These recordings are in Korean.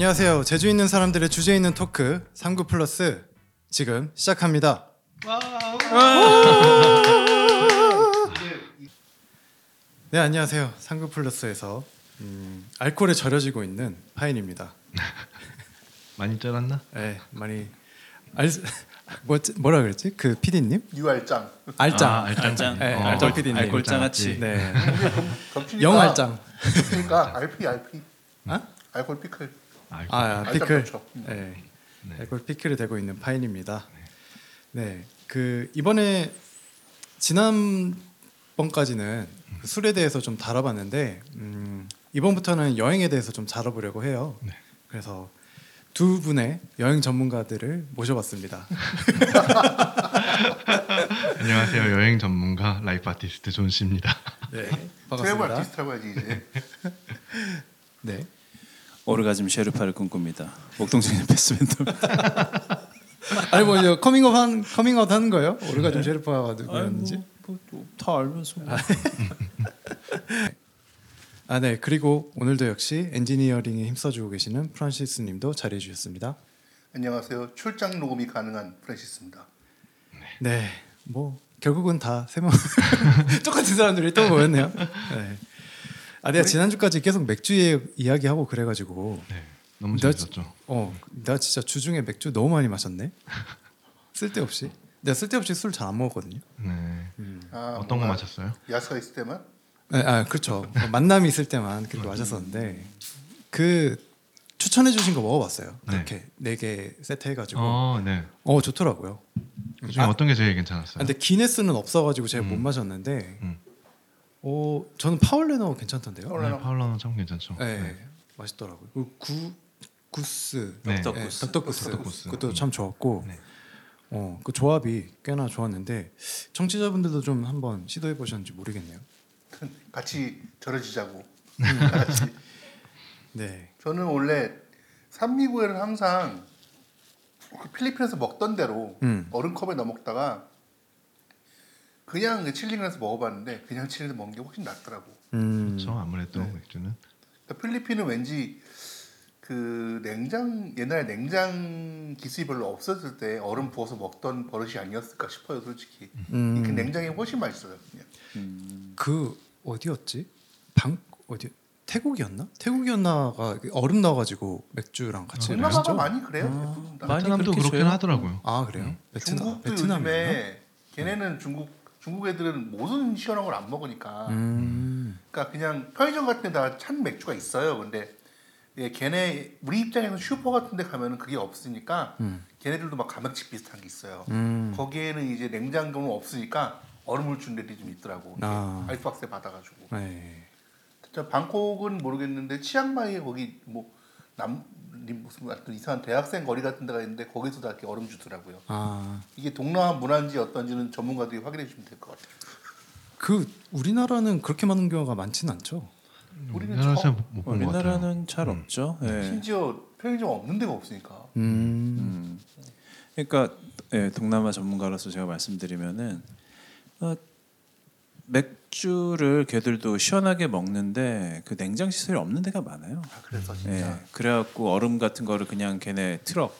안녕하세요. 제주 있는 사람들의 주제 있는 토크 39 플러스 지금 시작합니다. 네 안녕하세요. 39 플러스에서 음, 알코올에 절여지고 있는 파인입니다. 많이 쩔었나? 네 많이 알 뭐, 뭐라 그랬지? 그 PD님? 유알짱 알짱. 아, 알짱. 알짱. 네, 어, 알짱 PD님. 알콜짱 같이. 네. 겹치니까 영알짱. 그러니까 RP RP 아? 알콜 피클 알고. 아, 알짱 피클. 겹쳐. 네. 네. 알콜 피클을 대고 있는 파인입니다. 네. 그 이번에 지난 번까지는 그 술에 대해서 좀 다뤄봤는데 음, 이번부터는 여행에 대해서 좀 다뤄보려고 해요. 네. 그래서 두 분의 여행 전문가들을 모셔봤습니다. 안녕하세요. 여행 전문가 라이프 아티스트 존 씨입니다. 네. 트래블 반갑습니다. 아티스트라고 해야지 이제 네. 오르가즘 셰르파를 꿈꿉니다. 목동적인 패스맨도. 아니 뭐 이제 커밍아웃 한 커밍아웃 하는 거예요? 우리가 좀 셰르파가 누구였는지. 다 알면서. 뭐. 아, 네. 그리고 오늘도 역시 엔지니어링에 힘써주고 계시는 프란시스 님도 자리해 주셨습니다. 안녕하세요 출장 녹음이 가능한 프랜시스입니다 네. 뭐 결국은 다 세 명 똑같은 사람들이 또 모였네요. 네. 아, 내가 지난주까지 계속 맥주 이야기하고 그래가지고 네. 너무 나 재밌었죠. 어, 나 진짜 주중에 맥주 너무 많이 마셨네. 쓸데없이. 내가 쓸데없이 술 잘 안 먹었거든요. 네. 아, 어떤 거 마셨어요? 야스가 있을 때만 네, 아 그렇죠. 뭐 만남이 있을 때만 그렇게 마셨었는데 그 추천해 주신 거 먹어봤어요. 네. 그렇게 네개 세트 해가지고 어, 어, 네. 좋더라고요. 그 중에 아. 어떤 게 제일 아, 괜찮았어요? 근데 기네스는 없어가지고 제가 못 음. 마셨는데 음. 어 저는 파울 레너 괜찮던데요. 파울 레너. 네, 파울러는 참 괜찮죠. 네, 맛있더라고요. 그리고 구 구스 네. 덕덕구스. 네, 덕덕구스 덕덕구스. 그것도 참 좋았고 네. 어그 조합이 꽤나 좋았는데 청취자분들도 좀 한번 시도해 보셨는지 모르겠네요. 같이 절여지자고 음. 같이 네. 저는 원래 산미구에는 항상 그 필리핀에서 먹던 대로 음. 얼음 컵에 넣어 먹다가 그냥 그 칠링을 해서 먹어봤는데 그냥 칠링해서 먹는 게 훨씬 낫더라고 음. 그렇죠. 아무래도 네. 맥주는 그러니까 필리핀은 왠지 그 냉장 옛날에 냉장 기술이 별로 없었을 때 얼음 부어서 먹던 버릇이 아니었을까 싶어요 솔직히 음. 그 냉장이 훨씬 맛있어요 그냥 그 어디였지? 방 어디 태국이었나? 태국이었나가 그 얼음 넣어가지고 맥주랑 같이 동남아가 마셨죠? 많이 그래요 아. 베트남도 그렇게 그렇긴. 하더라고요. 아 그래요? 베트남 중국도 베트남이었나? 요즘에 걔네는 중국 중국 애들은 모든 시원한 걸 안 먹으니까 음. 그러니까 그냥 편의점 같은 데 다 찬 맥주가 있어요 근데 예, 걔네 우리 입장에서 슈퍼 같은 데 가면은 그게 없으니까 음. 걔네들도 막 가맥집 비슷한 게 있어요 음. 거기에는 이제 냉장고는 없으니까 얼음을 준 데들이 좀 있더라고 아. 아이스박스에 받아가지고 네. 방콕은 모르겠는데 치앙마이에 거기 뭐 남 무슨 하여튼 이상한 대학생 거리 같은 데가 있는데 거기서 다 이렇게 얼음 주더라고요 아. 이게 동남아 문화인지 어떤지는 전문가들이 확인해 주시면 될 것 같아요 그 우리나라는 그렇게 많은 경우가 많지는 않죠. 우리는 처음-. 우리나라는 잘 없죠. 예. 심지어 편의점 없는 데가 없으니까 음. 음. 그러니까 예, 동남아 전문가로서 제가 말씀드리면은 어, 맥주를 걔들도 시원하게 먹는데 그 냉장 시설이 없는 데가 많아요. 아 그래서 진짜 예. 그래갖고 얼음 같은 거를 그냥 걔네 트럭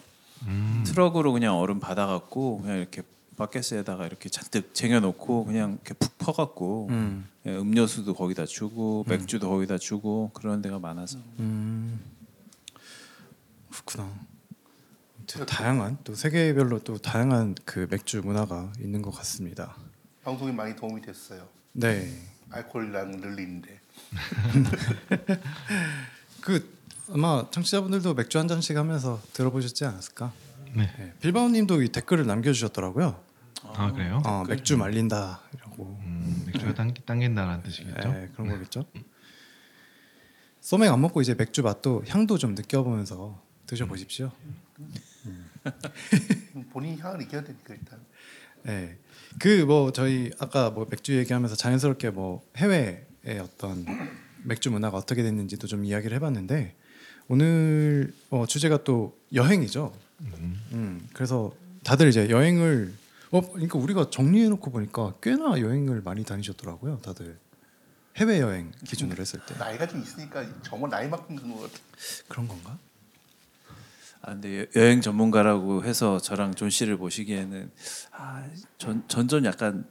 음. 트럭으로 그냥 얼음 받아갖고 그냥 이렇게 바켓에다가 이렇게 잔뜩 쟁여놓고 그냥 이렇게 푹 퍼갖고 음. 예, 음료수도 거기다 주고 맥주도 거기다 주고 그런 데가 많아서 음. 그렇구나. 아무튼 다양한 또 세계별로 또 다양한 그 맥주 문화가 있는 것 같습니다. 방송이 많이 도움이 됐어요 네. 알코올량 늘리는데 그 아마 청취자분들도 맥주 한 잔씩 하면서 들어보셨지 않았을까? 네. 네. 빌바오님도 이 댓글을 남겨주셨더라고요. 아 그래요? 어, 맥주 말린다 이라고. 음, 맥주가 당, 당긴다는 뜻이겠죠. 네, 그런 거겠죠. 소맥 안 먹고 이제 맥주 맛도 향도 좀 느껴보면서 드셔보십시오. 본인 향을 이겨야 되니까 일단 네, 그 뭐 저희 아까 뭐 맥주 얘기하면서 자연스럽게 뭐 해외의 어떤 맥주 문화가 어떻게 됐는지도 좀 이야기를 해봤는데 오늘 어, 주제가 또 여행이죠. 음. 음, 그래서 다들 이제 여행을 어 그러니까 우리가 정리해놓고 보니까 꽤나 여행을 많이 다니셨더라고요. 다들 해외 여행 기준으로 했을 때 나이가 좀 있으니까 정말 나이만큼 그런 것 같아 그런 건가? 아 근데 여- 여행 전문가라고 해서 저랑 존 씨를 보시기에는 아 전 전전 약간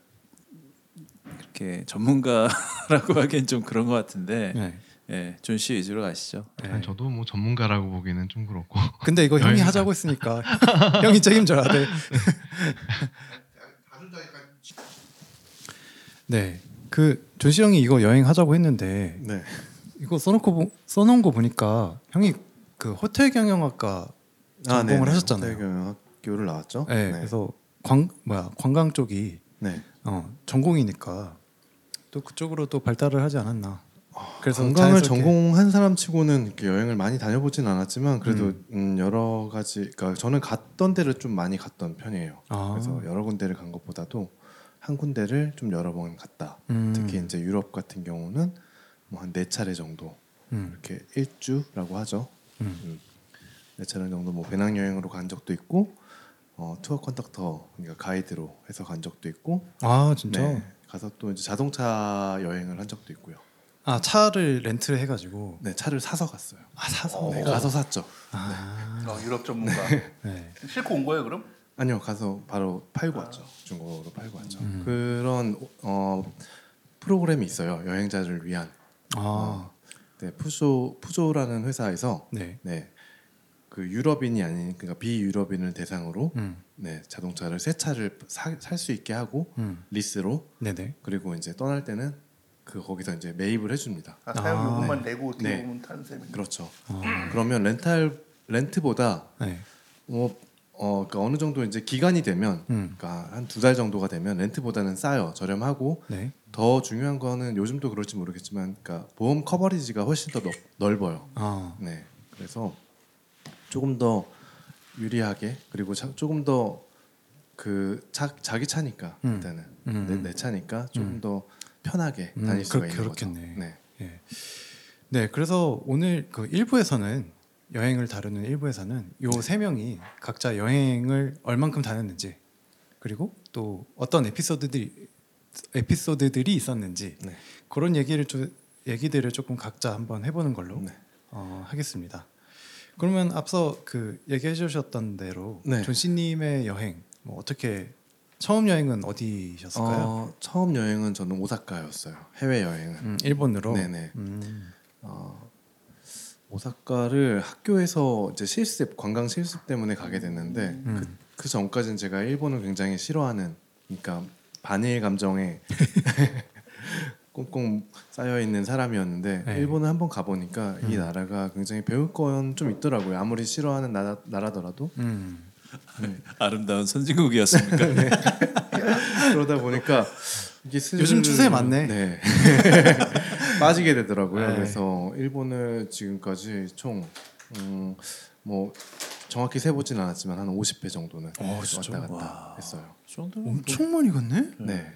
이렇게 전문가라고 하기엔 좀 그런 것 같은데 네. 예, 존씨 위주로 가시죠. 네. 저도 뭐 전문가라고 보기는 좀 그렇고 근데 이거 형이 하자고 했으니까 형이 책임져야 돼. 네. 그 존 씨 형이 이거 여행 하자고 했는데 네. 이거 써놓고 보, 써놓은 거 보니까 형이 그 호텔 경영학과 전공을 네네. 하셨잖아요. 호텔경영학교를 나왔죠. 네, 그래서 관 뭐야 관광 쪽이 네. 어, 전공이니까 또 그쪽으로 또 발달을 하지 않았나. 그래서 관광을 전공한 사람치고는 여행을 많이 다녀보진 않았지만 그래도 음. 음, 여러 가지 그러니까 저는 갔던 데를 좀 많이 갔던 편이에요. 아. 그래서 여러 군데를 간 것보다도 한 군데를 좀 여러 번 갔다. 음. 특히 이제 유럽 같은 경우는 뭐 한 네 차례 정도 음, 이렇게 일주라고 하죠. 음. 네 차례 정도 뭐 배낭여행으로 간 적도 있고 어, 투어 컨덕터 그러니까 가이드로 해서 간 적도 있고 아 진짜. 네, 가서 또 이제 자동차 여행을 한 적도 있고요. 아 차를 렌트를 해가지고 네 차를 사서 갔어요. 아 사서. 네, 가서 샀죠. 아 어, 유럽 전문가. 네. 싣고 온 거예요 그럼? 아니요 가서 바로 팔고 왔죠. 중고로 팔고 왔죠. 음. 그런 어, 프로그램이 있어요. 여행자를 위한. 아 네, 푸조 푸조라는 회사에서 네. 네. 그 유럽인이 아닌 그러니까 비유럽인을 대상으로 음, 네, 자동차를 새 차를 살 수 있게 하고 음. 리스로 네네. 그리고 이제 떠날 때는 그 거기서 이제 매입을 해줍니다. 아, 사용 아, 네. 내고 네. 뒤에 보면 타는 셈이. 그렇죠. 아, 그러면 렌탈 렌트보다 네. 뭐 어, 그러니까 어느 정도 이제 기간이 되면 음. 그러니까 한 두 달 정도가 되면 렌트보다는 싸요. 저렴하고 네. 더 중요한 거는 요즘도 그럴지 모르겠지만 그러니까 보험 커버리지가 훨씬 더 넓, 넓어요. 아 네. 그래서 조금 더 유리하게 그리고 자, 조금 더그 자기 차니까 음. 일단은 음. 내, 내 차니까 조금 음. 더 편하게 음, 다닐 수가 그- 있는 그렇겠네. 거죠. 네. 예. 네, 그래서 오늘 그 1부에서는 여행을 다루는 1부에서는 요 세 명이 각자 여행을 얼만큼 다녔는지 그리고 또 어떤 에피소드들이 에피소드들이 있었는지 네. 그런 얘기를 좀 얘기들을 조금 각자 한번 해보는 걸로 네. 어, 하겠습니다. 그러면 앞서 그 얘기해 주셨던 대로 네. 존 씨님의 여행 뭐 어떻게 처음 여행은 어디셨을까요? 어, 처음 여행은 저는 오사카였어요. 해외 여행은. 음, 일본으로. 네네. 음, 어, 오사카를 학교에서 이제 실습 관광 실습 때문에 가게 됐는데 음. 그, 그 전까지는 제가 일본을 굉장히 싫어하는 그러니까 반일 감정에 꽁꽁 쌓여 있는 사람이었는데 네. 일본을 한번 가보니까 이 음. 나라가 굉장히 배울 건 좀 있더라고요. 아무리 싫어하는 나라, 나라더라도 음. 아름다운 선진국이었습니까? 그러다 보니까 이게 슬... 요즘 추세 맞네. 네. 빠지게 되더라고요. 네. 그래서 일본을 지금까지 총 음, 뭐 정확히 세보진 않았지만 한 50회 정도는 어, 진짜? 왔다 갔다 와. 했어요. 이 엄청 많이 갔네. 네.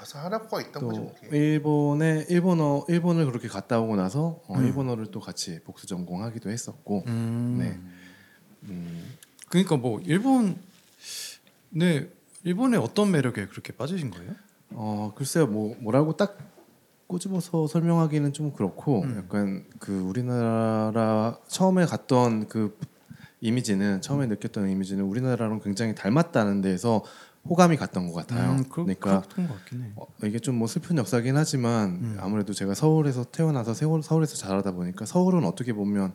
가서 하나코가 있던 거지. 또 뭐. 일본에 일본어 일본을 그렇게 갔다 오고 나서 어, 음. 일본어를 또 같이 복수 전공하기도 했었고 음. 네. 음, 그러니까 뭐 일본 네 일본의 어떤 매력에 그렇게 빠지신 거예요? 어 글쎄요 뭐 뭐라고 딱 꼬집어서 설명하기는 좀 그렇고 음. 약간 그 우리나라 처음에 갔던 그 이미지는 처음에 느꼈던 이미지는 우리나라랑 굉장히 닮았다는 데에서 호감이 갔던 것 같아요. 음, 그, 해. 어, 이게 좀 뭐 슬픈 역사긴 하지만 음. 아무래도 제가 서울에서 태어나서 서울, 서울에서 자라다 보니까 서울은 어떻게 보면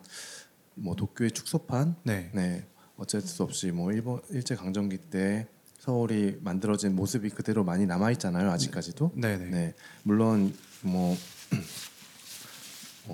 뭐 도쿄의 축소판 네. 네 어쩔 수 없이 뭐 일본 일제 강점기 때 서울이 만들어진 모습이 그대로 많이 남아 있잖아요 아직까지도 네 네. 네 물론 뭐뭐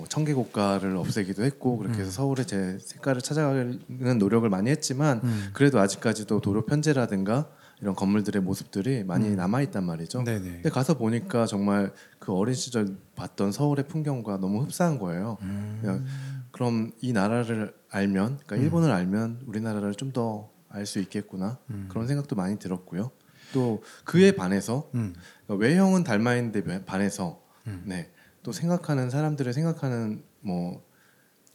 청계곡가를 없애기도 했고 그렇게 해서 음. 서울의 제 색깔을 찾아가는 노력을 많이 했지만 음. 그래도 아직까지도 도로 편제라든가 이런 건물들의 모습들이 많이 음. 남아 있단 말이죠. 네네. 근데 가서 보니까 정말 그 어린 시절 봤던 서울의 풍경과 너무 흡사한 거예요. 음. 그럼 이 나라를 알면, 그러니까 음. 일본을 알면 우리나라를 좀 더 알 수 있겠구나 음. 그런 생각도 많이 들었고요. 또 그에 반해서 음. 그러니까 외형은 닮아 있는데 반해서 음. 네. 또 생각하는 사람들의 생각하는 뭐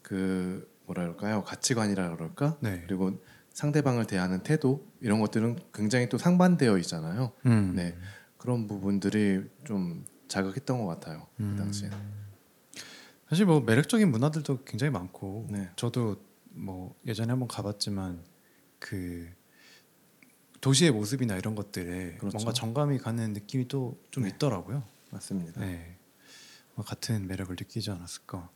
그 뭐라 그럴까요? 가치관이라 그럴까? 네. 그리고 상대방을 대하는 태도 이런 것들은 굉장히 또 상반되어 있잖아요. 음. 네. 그런 부분들이 좀 자극했던 것 같아요. 음. 그 당시에. 사실 뭐 매력적인 문화들도 굉장히 많고 네. 저도 뭐 예전에 한번 가봤지만 그 도시의 모습이나 이런 것들에 그렇죠. 뭔가 정감이 가는 느낌이 또 좀 네. 있더라고요. 맞습니다. 네, 뭐 같은 매력을 느끼지 않았을까.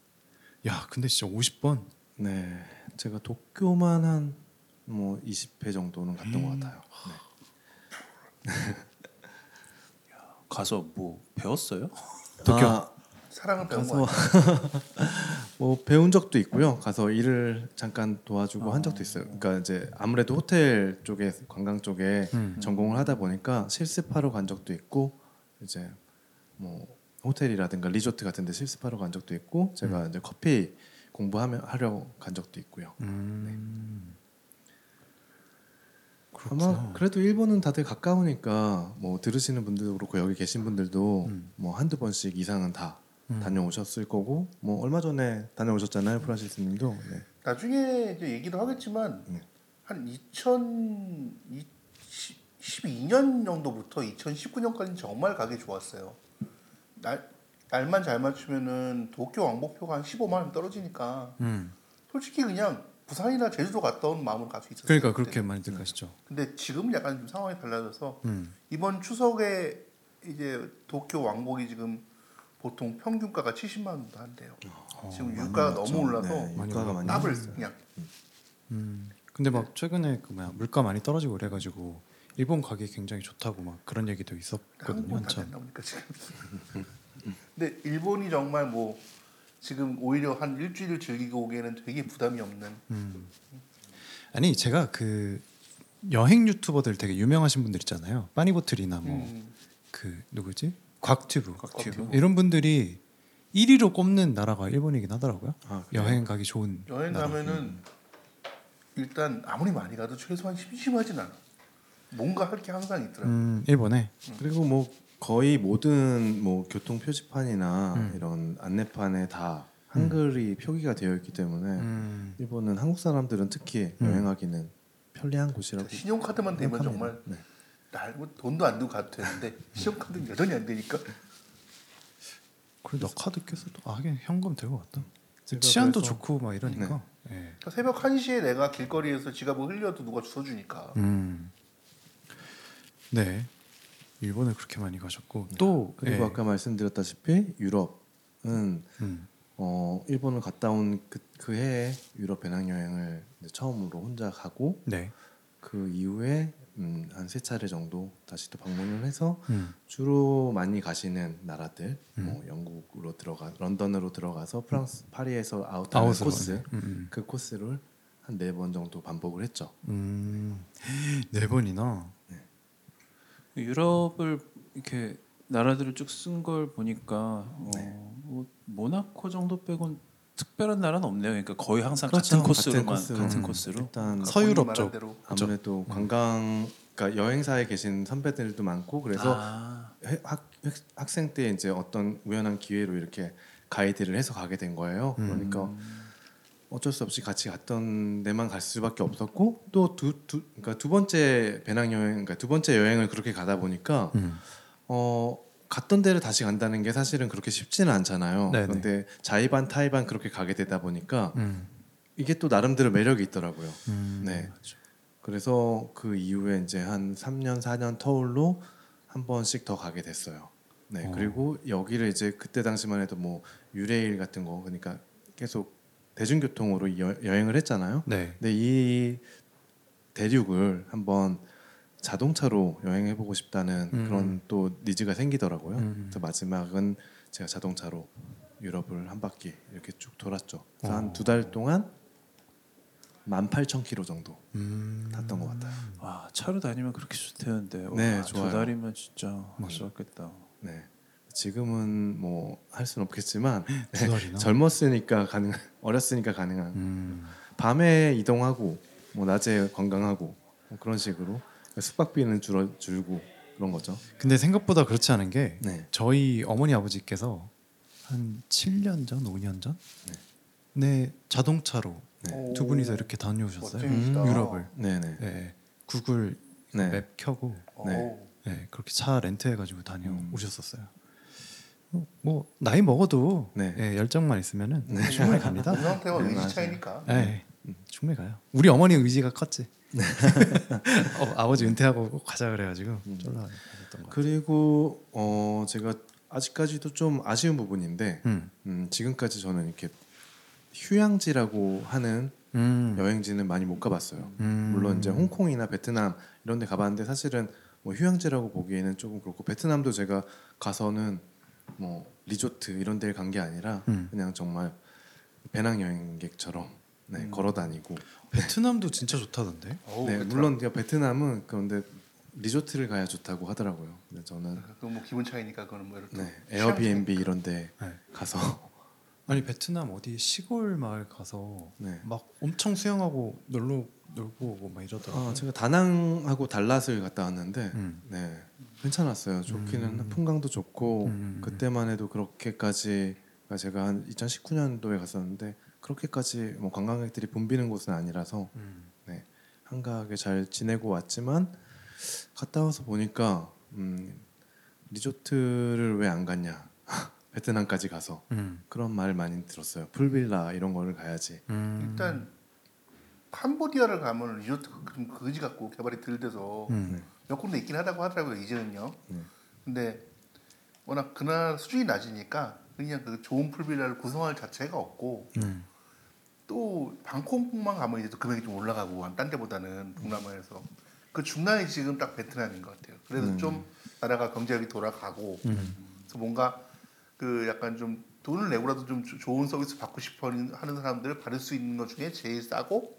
야, 근데 진짜 50번. 네, 제가 도쿄만 한 뭐 20회 정도는 갔던 음. 것 같아요. 네. 가서 뭐 배웠어요? 도쿄 사랑을 배운 가서. 뭐 배운 적도 있고요. 가서 일을 잠깐 도와주고 한 적도 있어요. 그러니까 이제 아무래도 호텔 쪽에 관광 쪽에 음. 전공을 하다 보니까 실습하러 간 적도 있고 이제 뭐 호텔이라든가 리조트 같은 데 실습하러 간 적도 있고 제가 이제 커피 공부하며 하려 간 적도 있고요. 음. 아마 그래도 일본은 다들 가까우니까 뭐 들으시는 분들도 그렇고 여기 계신 분들도 음. 뭐 한두 번씩 이상은 다 음. 다녀오셨을 거고 뭐 얼마 전에 다녀오셨잖아요 프란시스님도 네. 나중에 이제 얘기도 하겠지만 네. 한 2012년 정도부터 2019년까지 정말 가기 좋았어요. 날 날만 잘 맞추면은 도쿄 왕복표가 한 15만 원 떨어지니까 음. 솔직히 그냥 부산이나 제주도 갔다 온 마음으로 갈 수 있었어요. 그러니까 그때. 그렇게 많이들 가시죠. 근데 지금 약간 좀 상황이 달라져서 음. 이번 추석에 이제 도쿄 왕복이 지금 보통 평균가가 70만 원도 한대요. 지금 많이 유가가. 너무 올라서 네, 유가가 많이 더블 올랐어요. 그냥 음. 근데 막 최근에 그 뭐야 물가 많이 떨어지고 그래가지고 일본 가기 굉장히 좋다고 막 그런 얘기도 있었거든요. 한참. 보니까 지금. 근데 일본이 정말 뭐 지금 오히려 한 일주일 즐기고 오기에는 되게 부담이 없는. 음. 아니 제가 그 여행 유튜버들 되게 유명하신 분들 있잖아요. 빠니보틀이나 뭐그 음. 누구지? 곽튜브. 곽튜브. 이런 분들이 1위로 꼽는 나라가 일본이긴 하더라고요. 아? 여행 가기 좋은 여행 나라. 가면은 일단 아무리 많이 가도 최소한 심심하진 않아. 뭔가 할 게 항상 있더라고. 음, 일본에 그리고 뭐 거의 모든 뭐 교통 표지판이나 음. 이런 안내판에 다 한글이 표기가 되어 있기 때문에 음. 일본은 한국 사람들은 특히 음. 여행하기는 편리한 곳이라고 신용카드만 되면 생각합니다. 정말 네. 날고 돈도 안 들고 가도 되는데 신용카드는 여전히 안 되니까. 그래 너 카드 껴서도 아 하긴 현금 들고 갔다. 치안도 그래서- 좋고 막 이러니까. 예. 그러니까 새벽 1시에 내가 길거리에서 지갑을 흘려도 누가 주워주니까. 음. 네. 일본을 그렇게 많이 가셨고 또 그리고 예. 아까 말씀드렸다시피 유럽은 음. 어, 일본을 갔다 온그 그 해에 유럽 배낭 여행을 이제 처음으로 혼자 가고 네. 그 이후에 음, 한 세 차례 정도 다시 또 방문을 해서 음. 주로 많이 가시는 나라들 음. 뭐 영국으로 들어가 런던으로 들어가서 프랑스 파리에서 아웃하는 아웃으로 코스 네. 음, 그 코스를 한 네 번 정도 반복을 했죠. 음. 네 번이나. 유럽을 이렇게 나라들을 쭉 쓴 걸 보니까 어, 네. 뭐 모나코 정도 빼곤 특별한 나라는 없네요. 그러니까 거의 항상 그렇죠. 같은 코스로만 같은 코스로. 같은 음. 코스로. 일단 서유럽 본인이 쪽. 말한 대로 아무래도 관광 그러니까 여행사에 계신 선배들도 많고 그래서 아, 해- 학, 학생 때 이제 어떤 우연한 기회로 이렇게 가이드를 해서 가게 된 거예요. 음. 그러니까 어쩔 수 없이 같이 갔던 데만 갈 수밖에 없었고 또두두 그러니까 두 번째 배낭 여행 그러니까 두 번째 여행을 그렇게 가다 보니까 음. 어 갔던 데를 다시 간다는 게 사실은 그렇게 쉽지는 않잖아요. 네네. 그런데 자의반 타의반 그렇게 가게 되다 보니까 음. 이게 또 나름대로 매력이 있더라고요. 음. 네. 그래서 그 이후에 이제 한 3년 4년 터울로 한 번씩 더 가게 됐어요. 네. 어. 그리고 여기를 이제 그때 당시만 해도 뭐 유레일 같은 거 그러니까 계속 대중교통으로 여, 여행을 했잖아요. 네. 근데 이 대륙을 한번 자동차로 여행해 보고 싶다는 음. 그런 또 니즈가 생기더라고요. 음. 그래서 마지막은 제가 자동차로 유럽을 한 바퀴 이렇게 쭉 돌았죠. 그래서 어. 한두 달 동안 18,000km 정도 음. 탔던 것 같아요. 와 차로 다니면 그렇게 좋대는데 네, 와, 좋아요. 두 달이면 진짜. 좋았겠다. 네. 지금은 뭐 할 수는 없겠지만 두 달이나. 젊었으니까 가능 어렸으니까 가능한 음. 밤에 이동하고 뭐 낮에 관광하고 뭐 그런 식으로 숙박비는 줄어 줄고 그런 거죠. 근데 생각보다 그렇지 않은 게 네. 저희 어머니 아버지께서 한 7년 전, 5년 전, 네, 자동차로 네. 두 분이서 이렇게 다녀오셨어요. 멋쟁이시다. 유럽을. 네네. 네, 구글 네. 맵 켜고 네. 네, 그렇게 차 렌트해가지고 음. 다녀오셨었어요. 어, 뭐 나이 먹어도 네. 예, 열정만 있으면은 충분히 갑니다. 그 상태와 네, 의지 맞아요. 차이니까. 네, 충분히 가요. 우리 어머니 의지가 컸지. 어, 아버지 은퇴하고 꼭 가자 그래가지고 쫄라 가셨던 거. 그리고 어 제가 아직까지도 좀 아쉬운 부분인데 음. 음, 지금까지 저는 이렇게 휴양지라고 하는 음. 여행지는 많이 못 가봤어요. 음. 물론 이제 홍콩이나 베트남 이런 데 가봤는데 사실은 뭐 휴양지라고 보기에는 조금 그렇고 베트남도 제가 가서는 뭐 리조트 이런 데를 간 게 아니라 음. 그냥 정말 배낭 여행객처럼 네, 걸어 다니고 베트남도 진짜 좋다던데. 어우, 네, 베트남. 물론 그냥 베트남은 그런데 리조트를 가야 좋다고 하더라고요. 근데 저는 그건 뭐 기분 차이니까 그거는 뭐 이렇게 네, 에어비앤비 이런 데 네. 가서 아니 베트남 어디 시골 마을 가서 네. 막 엄청 수영하고 놀러 놀고 오고 막 이러더라고요. 아, 제가 다낭하고 달랏을 갔다 왔는데 음. 네 괜찮았어요. 좋기는 음. 풍광도 좋고 음. 그때만 해도 그렇게까지 제가 한 2019년도에 갔었는데 그렇게까지 뭐 관광객들이 붐비는 곳은 아니라서 음. 네, 한가하게 잘 지내고 왔지만 갔다 와서 보니까 음, 리조트를 왜 안 갔냐 베트남까지 가서 음. 그런 말 많이 들었어요. 풀빌라 이런 거를 가야지. 음. 일단 캄보디아를 가면 리조트 좀 거지 같고 개발이 덜 돼서 음. 몇 군데 있긴 하다고 하더라고요 이제는요. 네. 근데 워낙 그 나라 수준이 낮으니까 그냥 그 좋은 풀빌라를 구성할 자체가 없고 음. 또 방콕만 가면 이제 또 금액이 좀 올라가고 딴 데보다는 동남아에서 그 중간이 지금 딱 베트남인 것 같아요. 그래서 음. 좀 나라가 경제력이 돌아가고 음. 그래서 뭔가 그 약간 좀 돈을 내고라도 좀 조- 좋은 서비스 받고 싶어 하는 사람들을 받을 수 있는 것 중에 제일 싸고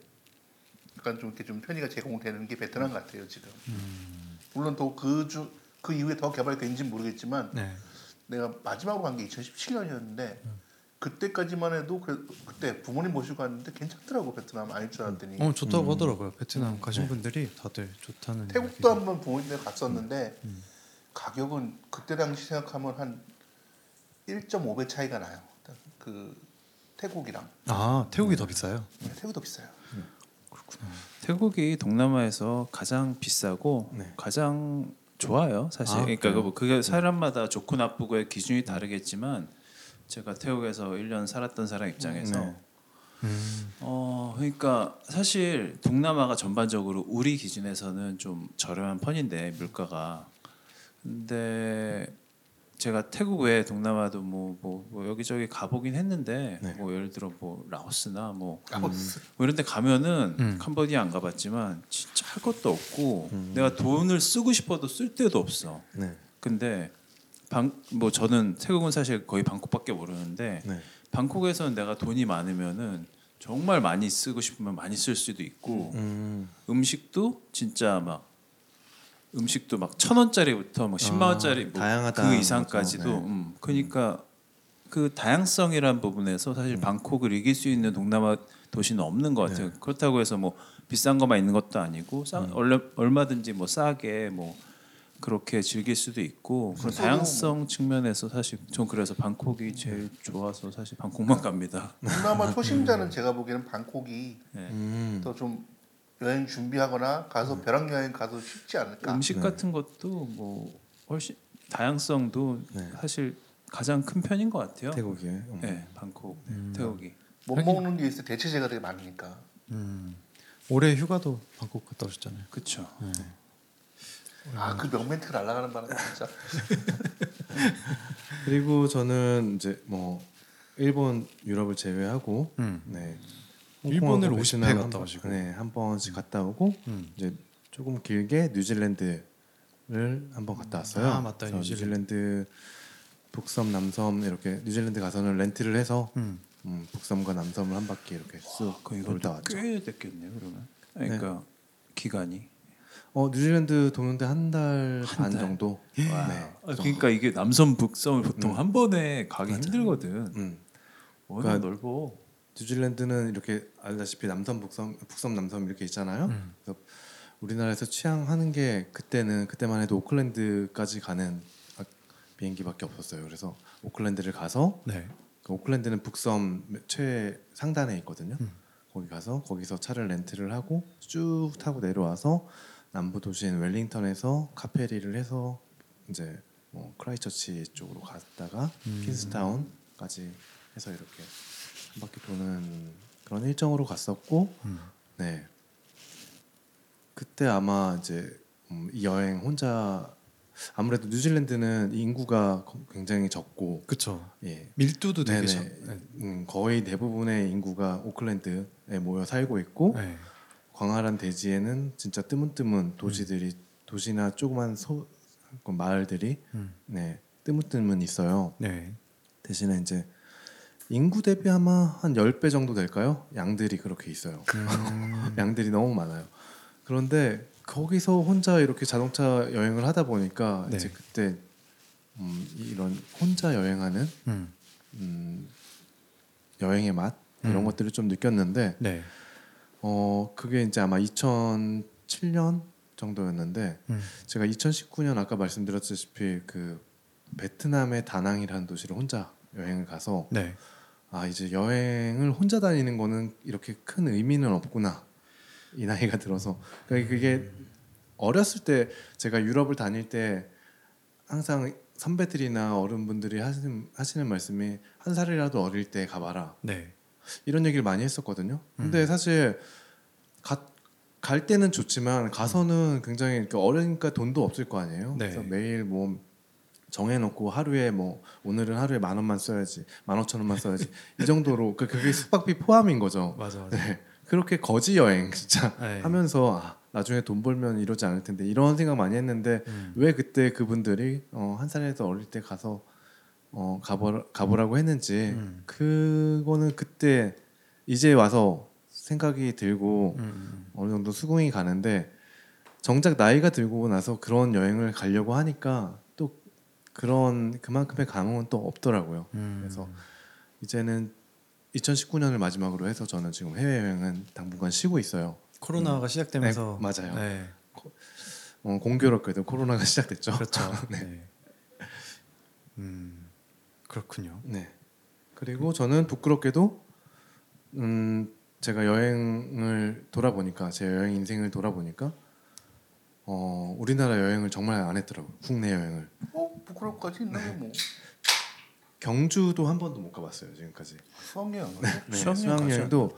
약간 좀 이렇게 좀 편의가 제공되는 게 베트남 같아요 지금. 물론 또그주그 이후에 더 개발된지는 모르겠지만 네. 내가 마지막으로 간 게 2017년이었는데 그때까지만 해도 그, 그때 부모님 모시고 갔는데 괜찮더라고 베트남 아닐 줄 알았더니 어 좋다고 하더라고요. 베트남 가신 분들이 다들 좋다는. 태국도 얘기. 한번 부모님들 갔었는데 가격은 그때 당시 생각하면 한 1.5배 차이가 나요. 그 태국이랑 아 태국이 더 비싸요. 네, 태국도 비싸요. 태국이 동남아에서 가장 비싸고 네. 가장 좋아요 사실. 아, 그러니까 그래요? 뭐 그게 사람마다 좋고 나쁘고의 기준이 다르겠지만 제가 태국에서 1년 살았던 사람 입장에서 네. 음. 어 그러니까 사실 동남아가 전반적으로 우리 기준에서는 좀 저렴한 편인데 물가가 근데 제가 태국 외에 동남아도 뭐, 뭐, 뭐 여기저기 가보긴 했는데 네. 뭐 예를 들어 뭐 라오스나 뭐, 라오스. 뭐 이런 데 가면은 음. 캄보디아 안 가봤지만 진짜 할 것도 없고 음. 내가 돈을 쓰고 싶어도 쓸 데도 없어 네. 근데 방 뭐 저는 태국은 사실 거의 방콕밖에 모르는데 네. 방콕에서는 내가 돈이 많으면은 정말 많이 쓰고 싶으면 많이 쓸 수도 있고 음. 음식도 진짜 막 음식도 막 천 원짜리부터 막 십만 아, 원짜리 뭐 다양하다는 그 이상까지도 거죠. 네. 음, 그러니까 그 다양성이란 부분에서 음. 사실 방콕을 이길 수 있는 동남아 도시는 없는 것 같아요. 네. 그렇다고 해서 뭐 비싼 것만 있는 것도 아니고 싸, 음. 얼마, 얼마든지 뭐 싸게 뭐 그렇게 즐길 수도 있고 그런 다양성 측면에서 사실 전 그래서 방콕이 제일 좋아서 사실 방콕만 갑니다. 동남아 초심자는 제가 보기에는 방콕이 네. 음. 더좀 여행 준비하거나 가서 벼락 여행 가도 쉽지 않을까. 음식 네. 같은 것도 뭐 훨씬 다양성도 네. 사실 가장 큰 편인 것 같아요. 태국이에. 음. 네, 방콕, 태국이. 못 먹는 게 있어 대체제가 되게 많으니까. 음. 올해 휴가도 방콕 갔다 오셨잖아요. 그렇죠. 아그 명멘트가 날아가는 바람에 진짜. 그리고 저는 이제 뭐 일본, 유럽을 제외하고 음. 네. 일본을 홍콩하고 50회 베트남 갔다 한 번- 오시고. 네, 한 번씩 갔다 오고 음. 이제 조금 길게 뉴질랜드를 한 번 갔다 왔어요. 아, 맞다, 뉴질랜드. 뉴질랜드 북섬, 남섬 이렇게 뉴질랜드 가서는 렌트를 해서 음. 음, 북섬과 남섬을 한 바퀴 이렇게 쑥그 돌다 이것도 왔죠. 꽤 됐겠네요. 그러면. 그러니까 기간이. 어 뉴질랜드 도는데 한달한반 달? 정도. 와. 네. 아, 그러니까 이게 남섬 북섬을 보통 음. 한 번에 가기 맞아요. 힘들거든. 음. 워낙 그러니까 넓어. 뉴질랜드는 이렇게 알다시피 남섬, 북섬, 북섬, 남섬 이렇게 있잖아요. 음. 그래서 우리나라에서 취향하는 게 그때는 그때만 해도 오클랜드까지 가는 아, 비행기밖에 없었어요. 그래서 오클랜드를 가서 네. 그 오클랜드는 북섬 최 상단에 있거든요. 음. 거기 가서 거기서 차를 렌트를 하고 쭉 타고 내려와서 남부 도시인 웰링턴에서 카페리를 해서 이제 뭐 크라이스트처치 쪽으로 갔다가 음. 퀸스타운까지 해서 이렇게 한 바퀴 도는 그런 일정으로 갔었고 음. 네 그때 아마 이제 음, 이 여행 혼자 아무래도 뉴질랜드는 인구가 거- 굉장히 적고 그쵸. 예 밀도도 되게. 적. 네. 음, 거의 대부분의 인구가 오클랜드에 모여 살고 있고 네. 광활한 대지에는 진짜 뜨문뜨문 도시들이 도시나 조그만 소그 마을들이 음. 네 뜨문뜨문 있어요. 네. 대신에 이제 인구 대비 아마 한 10배 정도 될까요? 양들이 그렇게 있어요. 음. 양들이 너무 많아요. 그런데 거기서 혼자 이렇게 자동차 여행을 하다 보니까 네. 이제 그때 음, 이런 혼자 여행하는 음. 음, 여행의 맛 이런 음. 것들을 좀 느꼈는데 네. 어 그게 이제 아마 2007년 정도였는데 음. 제가 2019년 아까 말씀드렸다시피 그 베트남의 다낭이라는 도시를 혼자 여행을 가서 네. 아 이제 여행을 혼자 다니는 거는 이렇게 큰 의미는 없구나 이 나이가 들어서 그러니까 그게 어렸을 때 제가 유럽을 다닐 때 항상 선배들이나 어른분들이 하시는 하시는 말씀이 한 살이라도 어릴 때 가봐라 네. 이런 얘기를 많이 했었거든요. 근데 음. 사실 가, 갈 때는 좋지만 가서는 굉장히 어려니까 돈도 없을 거 아니에요. 네. 그래서 매일 뭐 정해놓고 하루에 뭐 오늘은 하루에 만 원만 써야지, 만 오천 원만 써야지 이 정도로 그 그게 숙박비 포함인 거죠. 맞아 맞아. 네. 그렇게 거지 여행 진짜 네. 하면서 아, 나중에 돈 벌면 이러지 않을 텐데 이런 생각 많이 했는데 음. 왜 그때 그분들이 어, 한 살에서 어릴 때 가서 어, 가보, 가보라고 했는지 음. 그거는 그때 이제 와서 생각이 들고 음. 어느 정도 수긍이 가는데 정작 나이가 들고 나서 그런 여행을 가려고 하니까 또 그런 그만큼의 감흥은 또 없더라고요. 음. 그래서 이제는 2019년을 마지막으로 해서 저는 지금 해외 여행은 당분간 쉬고 있어요. 코로나가 시작되면서 네, 맞아요. 네. 어, 공교롭게도 코로나가 시작됐죠. 그렇죠. 네. 음. 그렇군요. 네. 그리고 저는 부끄럽게도 음 제가 여행을 돌아보니까 제 여행 인생을 돌아보니까 어 우리나라 여행을 정말 안 했더라고요. 국내 여행을 어 부끄럽까지 있나요 뭐 경주도 한 번도 못 가봤어요 지금까지. 수학여행 네, 수학여행 수학여행도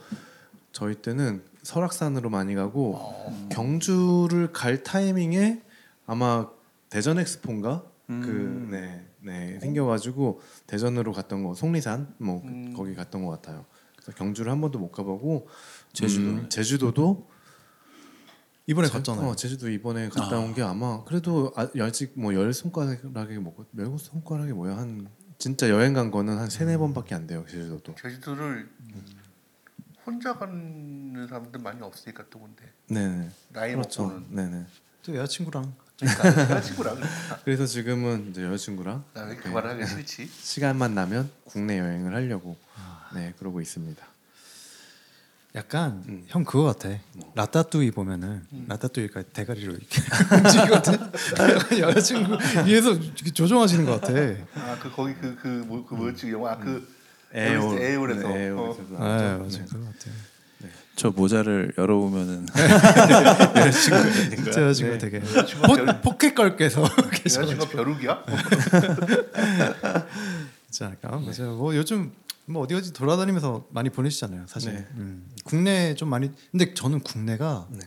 저희 때는 설악산으로 많이 가고 어. 경주를 갈 타이밍에 아마 대전 엑스포인가 음. 그 네, 네 생겨가지고 대전으로 갔던 거 속리산 뭐 그- 음. 거기 갔던 것 같아요. 그래서 경주를 한 번도 못 가보고 제주도. 음, 제주도도 이번에 제- 갔잖아요. 어, 제주도 이번에 갔다 온게 아마 그래도 아, 아직 뭐열 손가락에 뭐, 열 손가락이 뭐야 한 진짜 여행 간 거는 한 세네 번밖에 안 돼요 제주도도. 제주도를 혼자 가는 사람들 많이 없으니까 또 근데 네네. 나이 그렇죠. 먹고는 네네. 또 여자친구랑 그러니까 여자친구랑 그래서 지금은 이제 여자친구랑 나왜 네. 그 말을 하기 싫지 시간만 나면 국내 여행을 하려고 네 그러고 있습니다. 약간 음. 형 그거 같아. 뭐. 라따뚜이 보면은 음. 라따뚜이가 대가리로 이렇게 움직이거든. 약간 여자친구 위에서 조종하시는 것 같아. 아 그 거기 그 그 뭐 그 뭐였지 영화 아, 그 에에올 에에올에서. 네, 에에올에서 어. 네, 나왔죠. 맞아 네. 그거 같아. 저 모자를 열어보면은 진짜 여자친구 네. 되게 여자친구가 벼룩- 포, pocket girl께서 계셔. 여자친구가 벼룩이야? 진짜 약간 맞아요. 뭐 요즘 뭐 어디 어디 돌아다니면서 많이 보내시잖아요, 사실. 네. 음. 국내 좀 많이. 근데 저는 국내가 네.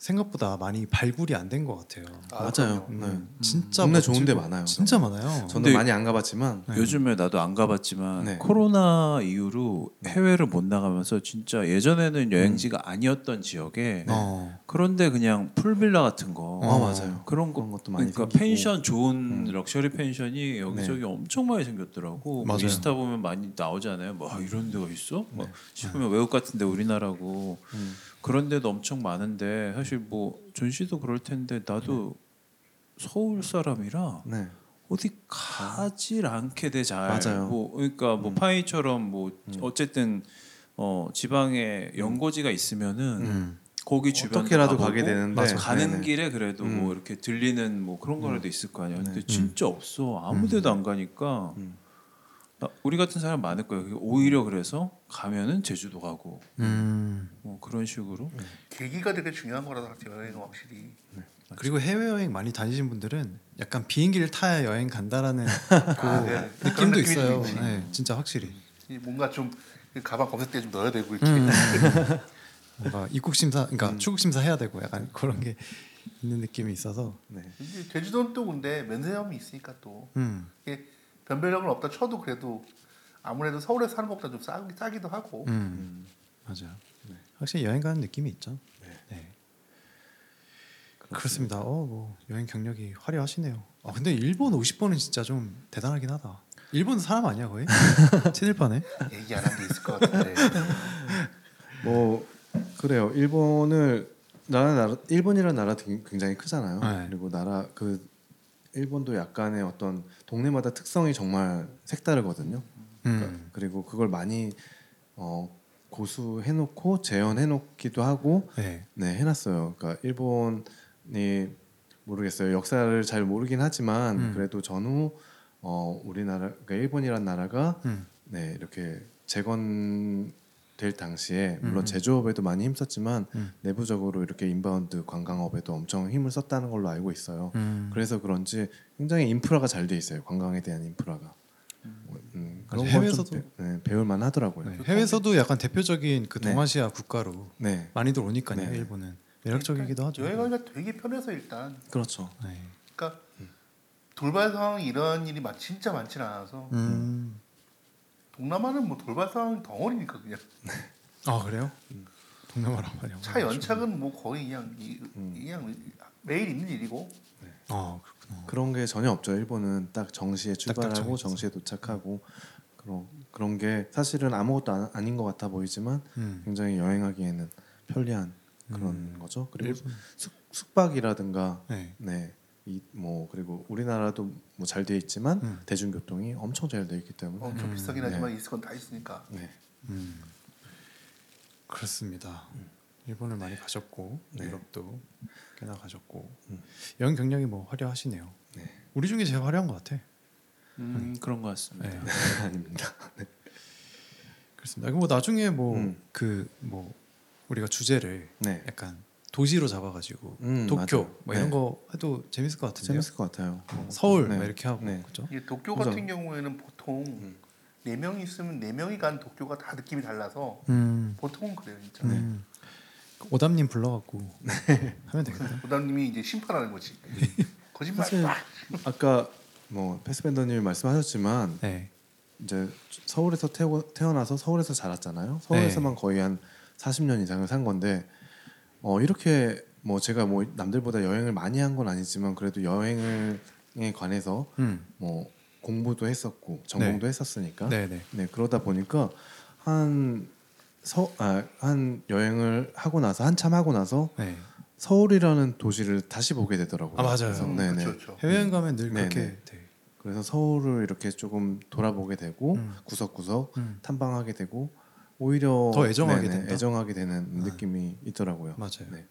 생각보다 많이 발굴이 안 된 것 같아요. 아, 맞아요. 그럼요. 네. 음, 진짜 국내 멋지고 좋은 데 많아요. 진짜 많아요. 저는 많이 안 가봤지만 네. 요즘에 나도 안 가봤지만 네. 코로나 이후로 해외를 못 나가면서 진짜 예전에는 여행지가 아니었던 지역에 어. 그런데 그냥 pool villa 같은 거 어, 맞아요. 그런 거 그런 것도 많이 그러니까 생기고. 펜션 좋은 럭셔리 펜션이 여기저기 네. 엄청 많이 생겼더라고. 뭐 맞아요. 인스타 보면 많이 나오잖아요. 뭐 아, 이런 데가 있어? 막 네. 싶으면 외국 같은데 우리나라고 음. 그런 데도 엄청 많은데 사실 뭐 존 씨도 그럴 텐데 나도 서울 사람이라 네. 어디 가질 않게 돼 잘. 맞아요. 뭐 그러니까 뭐 음. 파이처럼 뭐 음. 어쨌든 어 지방에 연고지가 있으면은 음. 거기 주변 어떻게라도 가게 되는데 맞아. 가는 네네. 길에 그래도 음. 뭐 이렇게 들리는 뭐 그런 거라도 있을 거 아니야. 근데 네. 진짜 없어. 아무데도 안 가니까 음. 나- 우리 같은 사람 많을 거예요. 오히려 그래서 가면은 제주도 가고 음. 뭐 그런 식으로. 계기가 되게 중요한 거라서 여행은 확실히 그리고 해외 여행 많이 다니신 분들은 약간 비행기를 타야 여행 간다라는 그 아, 네. 느낌도 있어요. 네, 진짜 확실히. 이 뭔가 좀 가방 검색대 좀 넣어야 되고 이렇게 음. 뭔가 입국 심사, 그러니까 음. 출국 심사 해야 되고 약간 그런 게 있는 느낌이 있어서. 네. 제주도는 또 근데 면세점이 있으니까 또 음. 이게 변별력은 없다 쳐도 그래도 아무래도 서울에서 사는 것보다 좀 싸, 싸기도 하고 음. 맞아요. 확실히 여행 가는 느낌이 있죠. 네. 그렇습니다. 어, 뭐 여행 경력이 화려하시네요. 아, 근데 일본 50번은 진짜 좀 대단하긴 하다. 일본 사람 아니야 거의? 친일파네. 얘기 안 한 게 있을 것 같은데 뭐 그래요. 일본을 나라 나라 일본이라는 나라 굉장히 크잖아요. 네. 그리고 나라 그 일본도 약간의 어떤 동네마다 특성이 정말 색다르거든요. 그러니까 음. 그리고 그걸 많이 어, 고수해놓고 재현해놓기도 하고 네. 네 해놨어요. 그러니까 일본이 모르겠어요. 역사를 잘 모르긴 하지만 음. 그래도 전후 어, 우리나라 그러니까 일본이란 나라가 음. 네 이렇게 재건 될 당시에 물론 음. 제조업에도 많이 힘썼지만 음. 내부적으로 이렇게 inbound 관광업에도 엄청 힘을 썼다는 걸로 알고 있어요. 음. 그래서 그런지 굉장히 인프라가 잘 돼 있어요. 관광에 대한 인프라가. 음, 그런 맞아요. 걸좀 해외에서도- 배- 네, 배울만 하더라고요. 네. 네. 해외에서도 약간 대표적인 그 네. 동아시아 국가로 많이들 오니까요. 네. 일본은 매력적이기도 하죠. 여행하기가 되게 편해서 일단 그렇죠. 네. 그러니까 돌발 상황이 이런 일이 막 진짜 많지는 않아서 음. 동남아는 뭐 돌발 상황이 덩어리니까 그냥 아 그래요? 동남아란 말이야. 차 연착은 뭐 거의 그냥 이, 음. 그냥 매일 있는 일이고 아 그렇구나. 그런 게 전혀 없죠. 일본은 딱 정시에 출발하고. 정시에 도착하고 그런 그런 게 사실은 아무것도 안, 아닌 것 같아 보이지만 음. 굉장히 여행하기에는 편리한 그런 거죠. 그리고. 숙, 숙박이라든가 네. 네. 이 뭐 그리고 우리나라도 뭐 잘 돼 있지만 음. 대중교통이 엄청 잘 돼 있기 때문에 엄청 음, 비싸긴 네. 하지만 있을 건다 있으니까 네. 음. 그렇습니다. 일본을 많이 가셨고 네. 유럽도 꽤나 가셨고 음. 여행 경력이 뭐 화려하시네요. 네. 우리 중에 제일 화려한 것 같아. 음, 그런 것 같습니다. 네. 아닙니다. 그렇습니다. 뭐 나중에 뭐그 음. 뭐 우리가 주제를 네. 약간 도시로 잡아가지고 음, 도쿄 맞아요. 뭐 이런 네. 거 해도 재밌을 것 같은데요. 재밌을 것 같아요. 뭐 서울 네. 막 이렇게 하고 네. 그죠? 이게 도쿄 그죠. 같은 경우에는 보통 음. 네 명이 있으면 네 명이 간 도쿄가 다 느낌이 달라서 음. 보통은 그래요 진짜. 음. 오담님 불러갖고 하면 되겠다. 부담님이 이제 심판하는 거지. 거짓말. 사실 막. 아까 뭐 패스밴더님이 말씀하셨지만 네. 이제 서울에서 태어, 태어나서 서울에서 자랐잖아요. 서울에서만 네. 거의 한 40년 이상을 산 건데 어 이렇게 뭐 제가 뭐 남들보다 여행을 많이 한 건 아니지만 그래도 여행에 관해서 음. 뭐 공부도 했었고 전공도 네. 했었으니까 네네. 네 그러다 보니까 한 서, 아, 한 여행을 하고 나서 한참 하고 나서 네. 서울이라는 도시를 다시 보게 되더라고요. 아, 맞아요. 그래서, 음, 네네. 그렇죠, 그렇죠. 해외여행 가면 늘 네, 그렇게 네. 돼. 그래서 서울을 이렇게 조금 돌아보게 되고 음. 구석구석 음. 탐방하게 되고 오히려 더 애정하게 네네, 된다? 애정하게 되는 아. 느낌이 있더라고요. 맞아요. 네.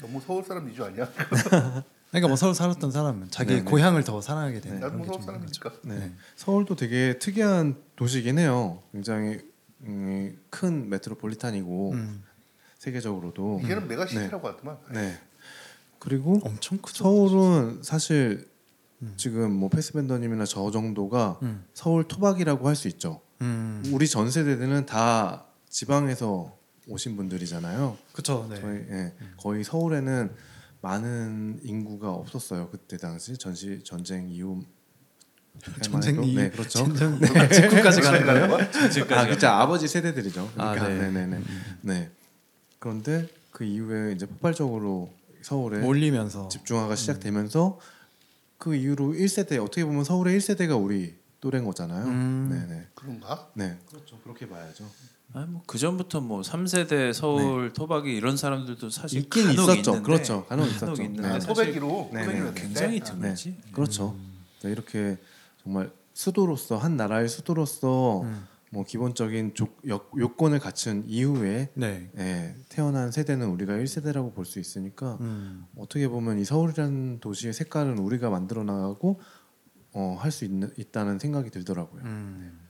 너무 서울 사람 위주 아니야? 그러니까 뭐 서울 살았던 사람은 자기 네네. 고향을 더 사랑하게 되는 그런 뭐게 서울 좀 있는 거죠. 네. 네. 서울도 되게 특이한 도시긴 해요. 굉장히 음, 큰 metropolitan이고 음. 세계적으로도 이게는 megacity라고 하더만. 네. 그리고 엄청 크죠. 서울은 사실 음. 지금 뭐 패스밴더님이나 저 정도가 음. 서울 토박이라고 할 수 있죠. 음. 우리 전 세대들은 다 지방에서 오신 분들이잖아요. 그쵸. 네. 저희 예, 거의 서울에는 많은 인구가 없었어요 그때 당시 전시 전쟁 이후 전쟁. 이후 네 그렇죠. 전쟁 직후까지 가는 거예요? 아 진짜 아버지 세대들이죠. 아, 그러니까 네. 네. 네 네 네. 그런데 그 이후에 이제 폭발적으로 서울에 몰리면서 집중화가 시작되면서 그 이후로 1세대 어떻게 보면 서울의 1세대가 우리 또래인 거잖아요. 음. 네네. 그런가? 네 그렇죠. 그렇게 봐야죠. 아니 뭐그 전부터 뭐 3세대 서울 토박이 이런 사람들도 사실 있긴 간혹 있었죠. 있는데, 그렇죠. 간혹 간혹 있었죠. 있는데 네. 소백이로 네, 네. 굉장히. 드물지. 그렇죠. 네, 이렇게 정말 수도로서 한 나라의 수도로서 음. 뭐 기본적인 조, 요, 요건을 갖춘 이후에 네. 예, 태어난 세대는 우리가 1세대라고 볼 수 있으니까 음. 어떻게 보면 이 서울이라는 도시의 색깔은 우리가 만들어 나가고 어, 할 수 있다는 생각이 들더라고요. 음.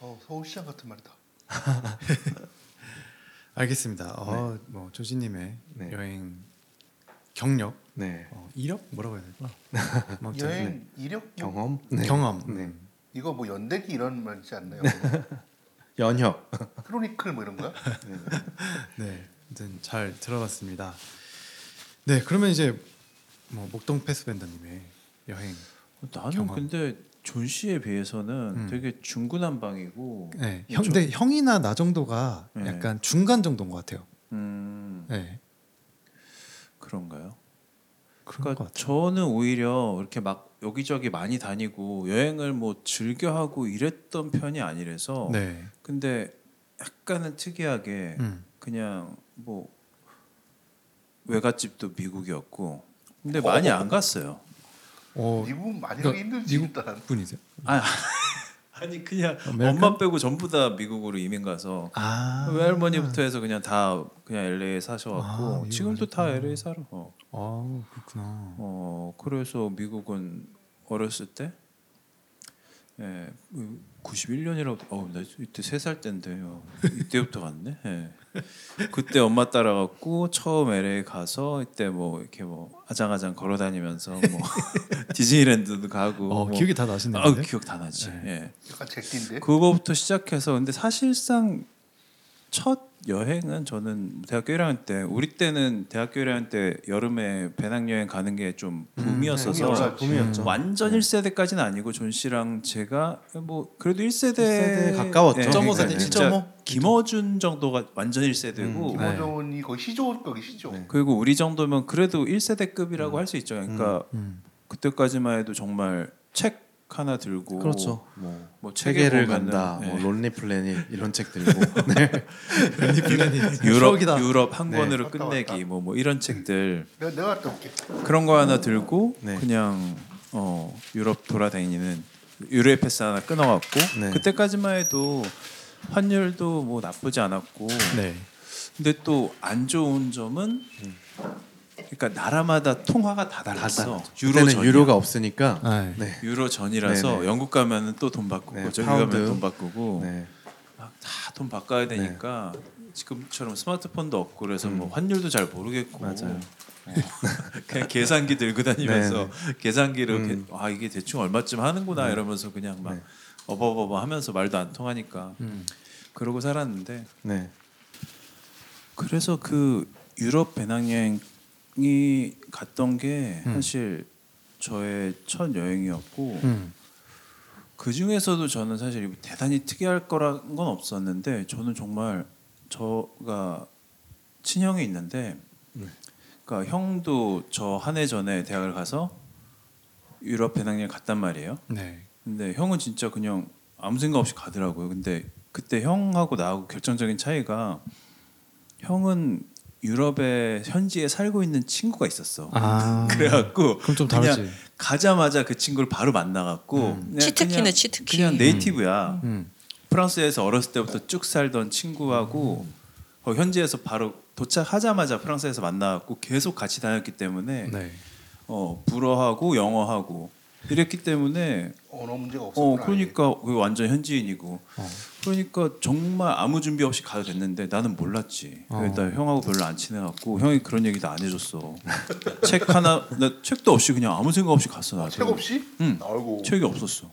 어, 서울시장 같은 말이다. 알겠습니다. 어, 뭐 조지님의 네. 여행 경력, 네. 어, 이력 뭐라고 해야 될까? 뭐 여행 이력 뭐 경험. 네. 네. 경험. 네. 이거 뭐 연대기 이런 말이지 않나요? 연혁. 크로니클 뭐 이런 거야? 네, 아무튼 잘 들어봤습니다. 네, 그러면 이제 뭐 목동 패스밴더님의 여행. 나는 경험. 근데 존 씨에 비해서는 음. 되게 중구난방이고 네, 뭐 형, 저- 근데 형이나 나 정도가 네. 약간 중간 정도인 것 같아요. 음 네, 그런가요? 그런 그러니까 것 같아요. 저는 오히려 이렇게 막 여기저기 많이 다니고 여행을 뭐 즐겨 하고 이랬던 편이 아니라서 네, 근데 약간은 특이하게 음. 그냥 뭐 외갓집도 미국이었고 근데 많이 안 갔어요. 어, 미국 많이 그러니까 힘들지 미국 일단. 분이세요? 아, 아니 그냥 American? 엄마 빼고 전부 다 미국으로 이민 가서 아, 외할머니부터 해서 그냥 다 그냥 LA에 사셔갖고 아, 지금도 다. LA 살아. 어. 아, 그렇구나. 어 그래서 미국은 어렸을 때, 예, 91년이라고, 어 나 이때 세 살 때인데요. 이때부터 갔네. 예. 그때 엄마 따라갔고 처음 LA 가서 이때 뭐 이렇게 뭐 아장아장 걸어다니면서 뭐 디즈니랜드도 가고. 어, 뭐, 기억이 다 나시네요. 아 기억 다 나지. 네. 예. 약간 제끼인데. 그거부터 시작해서 근데 사실상 첫 여행은 저는 대학교 1학년 때 우리 때는 대학교 1학년 때 여름에 배낭여행 가는 게 좀 붐이었어서 붐이 올랐지. 붐이었죠. 완전 1세대까지는 아니고 존 씨랑 제가 뭐 그래도 1세대 1세대에 가까웠죠. 1.5 세대, 진짜 1.5? 김어준 정도가 완전 1세대고 음, 네. 김어준이 거의 시조 거의 시조. 네. 그리고 우리 정도면 그래도 1세대급이라고 할수 있죠. 그러니까 음. 그때까지만 해도 정말 책 하나 들고 그렇죠. 뭐 뭐 세계를 간다. 예. 뭐 론리 플래닛 이런 책 들고. 네. 유럽 추억이다. 유럽 한 네. 권으로 끝내기 왔다. 뭐뭐 이런 책들 내가 내가 갔다 올게. 그런 거 하나 들고 네. 그냥 어 유럽 돌아다니는 유레일 패스 하나 끊어갖고 네. 그때까지만 해도 환율도 뭐 나쁘지 않았고 네. 근데 또 안 좋은 점은 그러니까 나라마다 통화가 다 달랐어 유로 전 유로가 없으니까. 아, 네. 유로 전이라서 네네. 영국 가면은 또 돈 바꾸고 네, 저기 파운드. 가면 돈 바꾸고 네. 다돈 바꿔야 되니까 지금처럼 스마트폰도 없고 그래서 뭐 음. 환율도 잘 모르겠고 맞아요. 어, 그냥 계산기 들고 다니면서 계산기를 음. 게- 아 이게 대충 얼마쯤 하는구나 네. 이러면서 그냥 막 네. 어버버버 하면서 말도 안 통하니까 음. 그러고 살았는데 네. 그래서 그 유럽 배낭여행 이 갔던 게 음. 사실 저의 첫 여행이었고 음. 그 중에서도 저는 사실 대단히 특이할 거란 건 없었는데 저는 정말 저가 친형이 있는데 네. 그러니까 형도 저 한 해 전에 대학을 가서 유럽 배낭여행 갔단 말이에요. 네. 근데 형은 진짜 그냥 아무 생각 없이 가더라고요. 근데 그때 형하고 나하고 결정적인 차이가 형은 유럽에 현지에 살고 있는 친구가 있었어. 아. 그래갖고 그럼 좀 그냥 다르지. 가자마자 그 친구를 바로 만나갖고 음. 그냥- 치트키네 그냥- 치트키. 그냥 네이티브야. 음. 프랑스에서 어렸을 때부터 쭉 살던 친구하고 어, 현지에서 바로 도착하자마자 프랑스에서 만나갖고 계속 같이 다녔기 때문에 네. 어, 불어하고 영어하고 이랬기 때문에 언어 문제가 어 없었구나. 그러니까 그 완전 현지인이고 어. 그러니까 정말 아무 준비 없이 가도 됐는데 나는 몰랐지. 어. 그러니까 형하고 별로 안 친해갖고 형이 그런 얘기도 안 해줬어. 책 하나 나 책도 없이 그냥 아무 생각 없이 갔어 나도. 책 없이? 응. 아이고. 책이 없었어.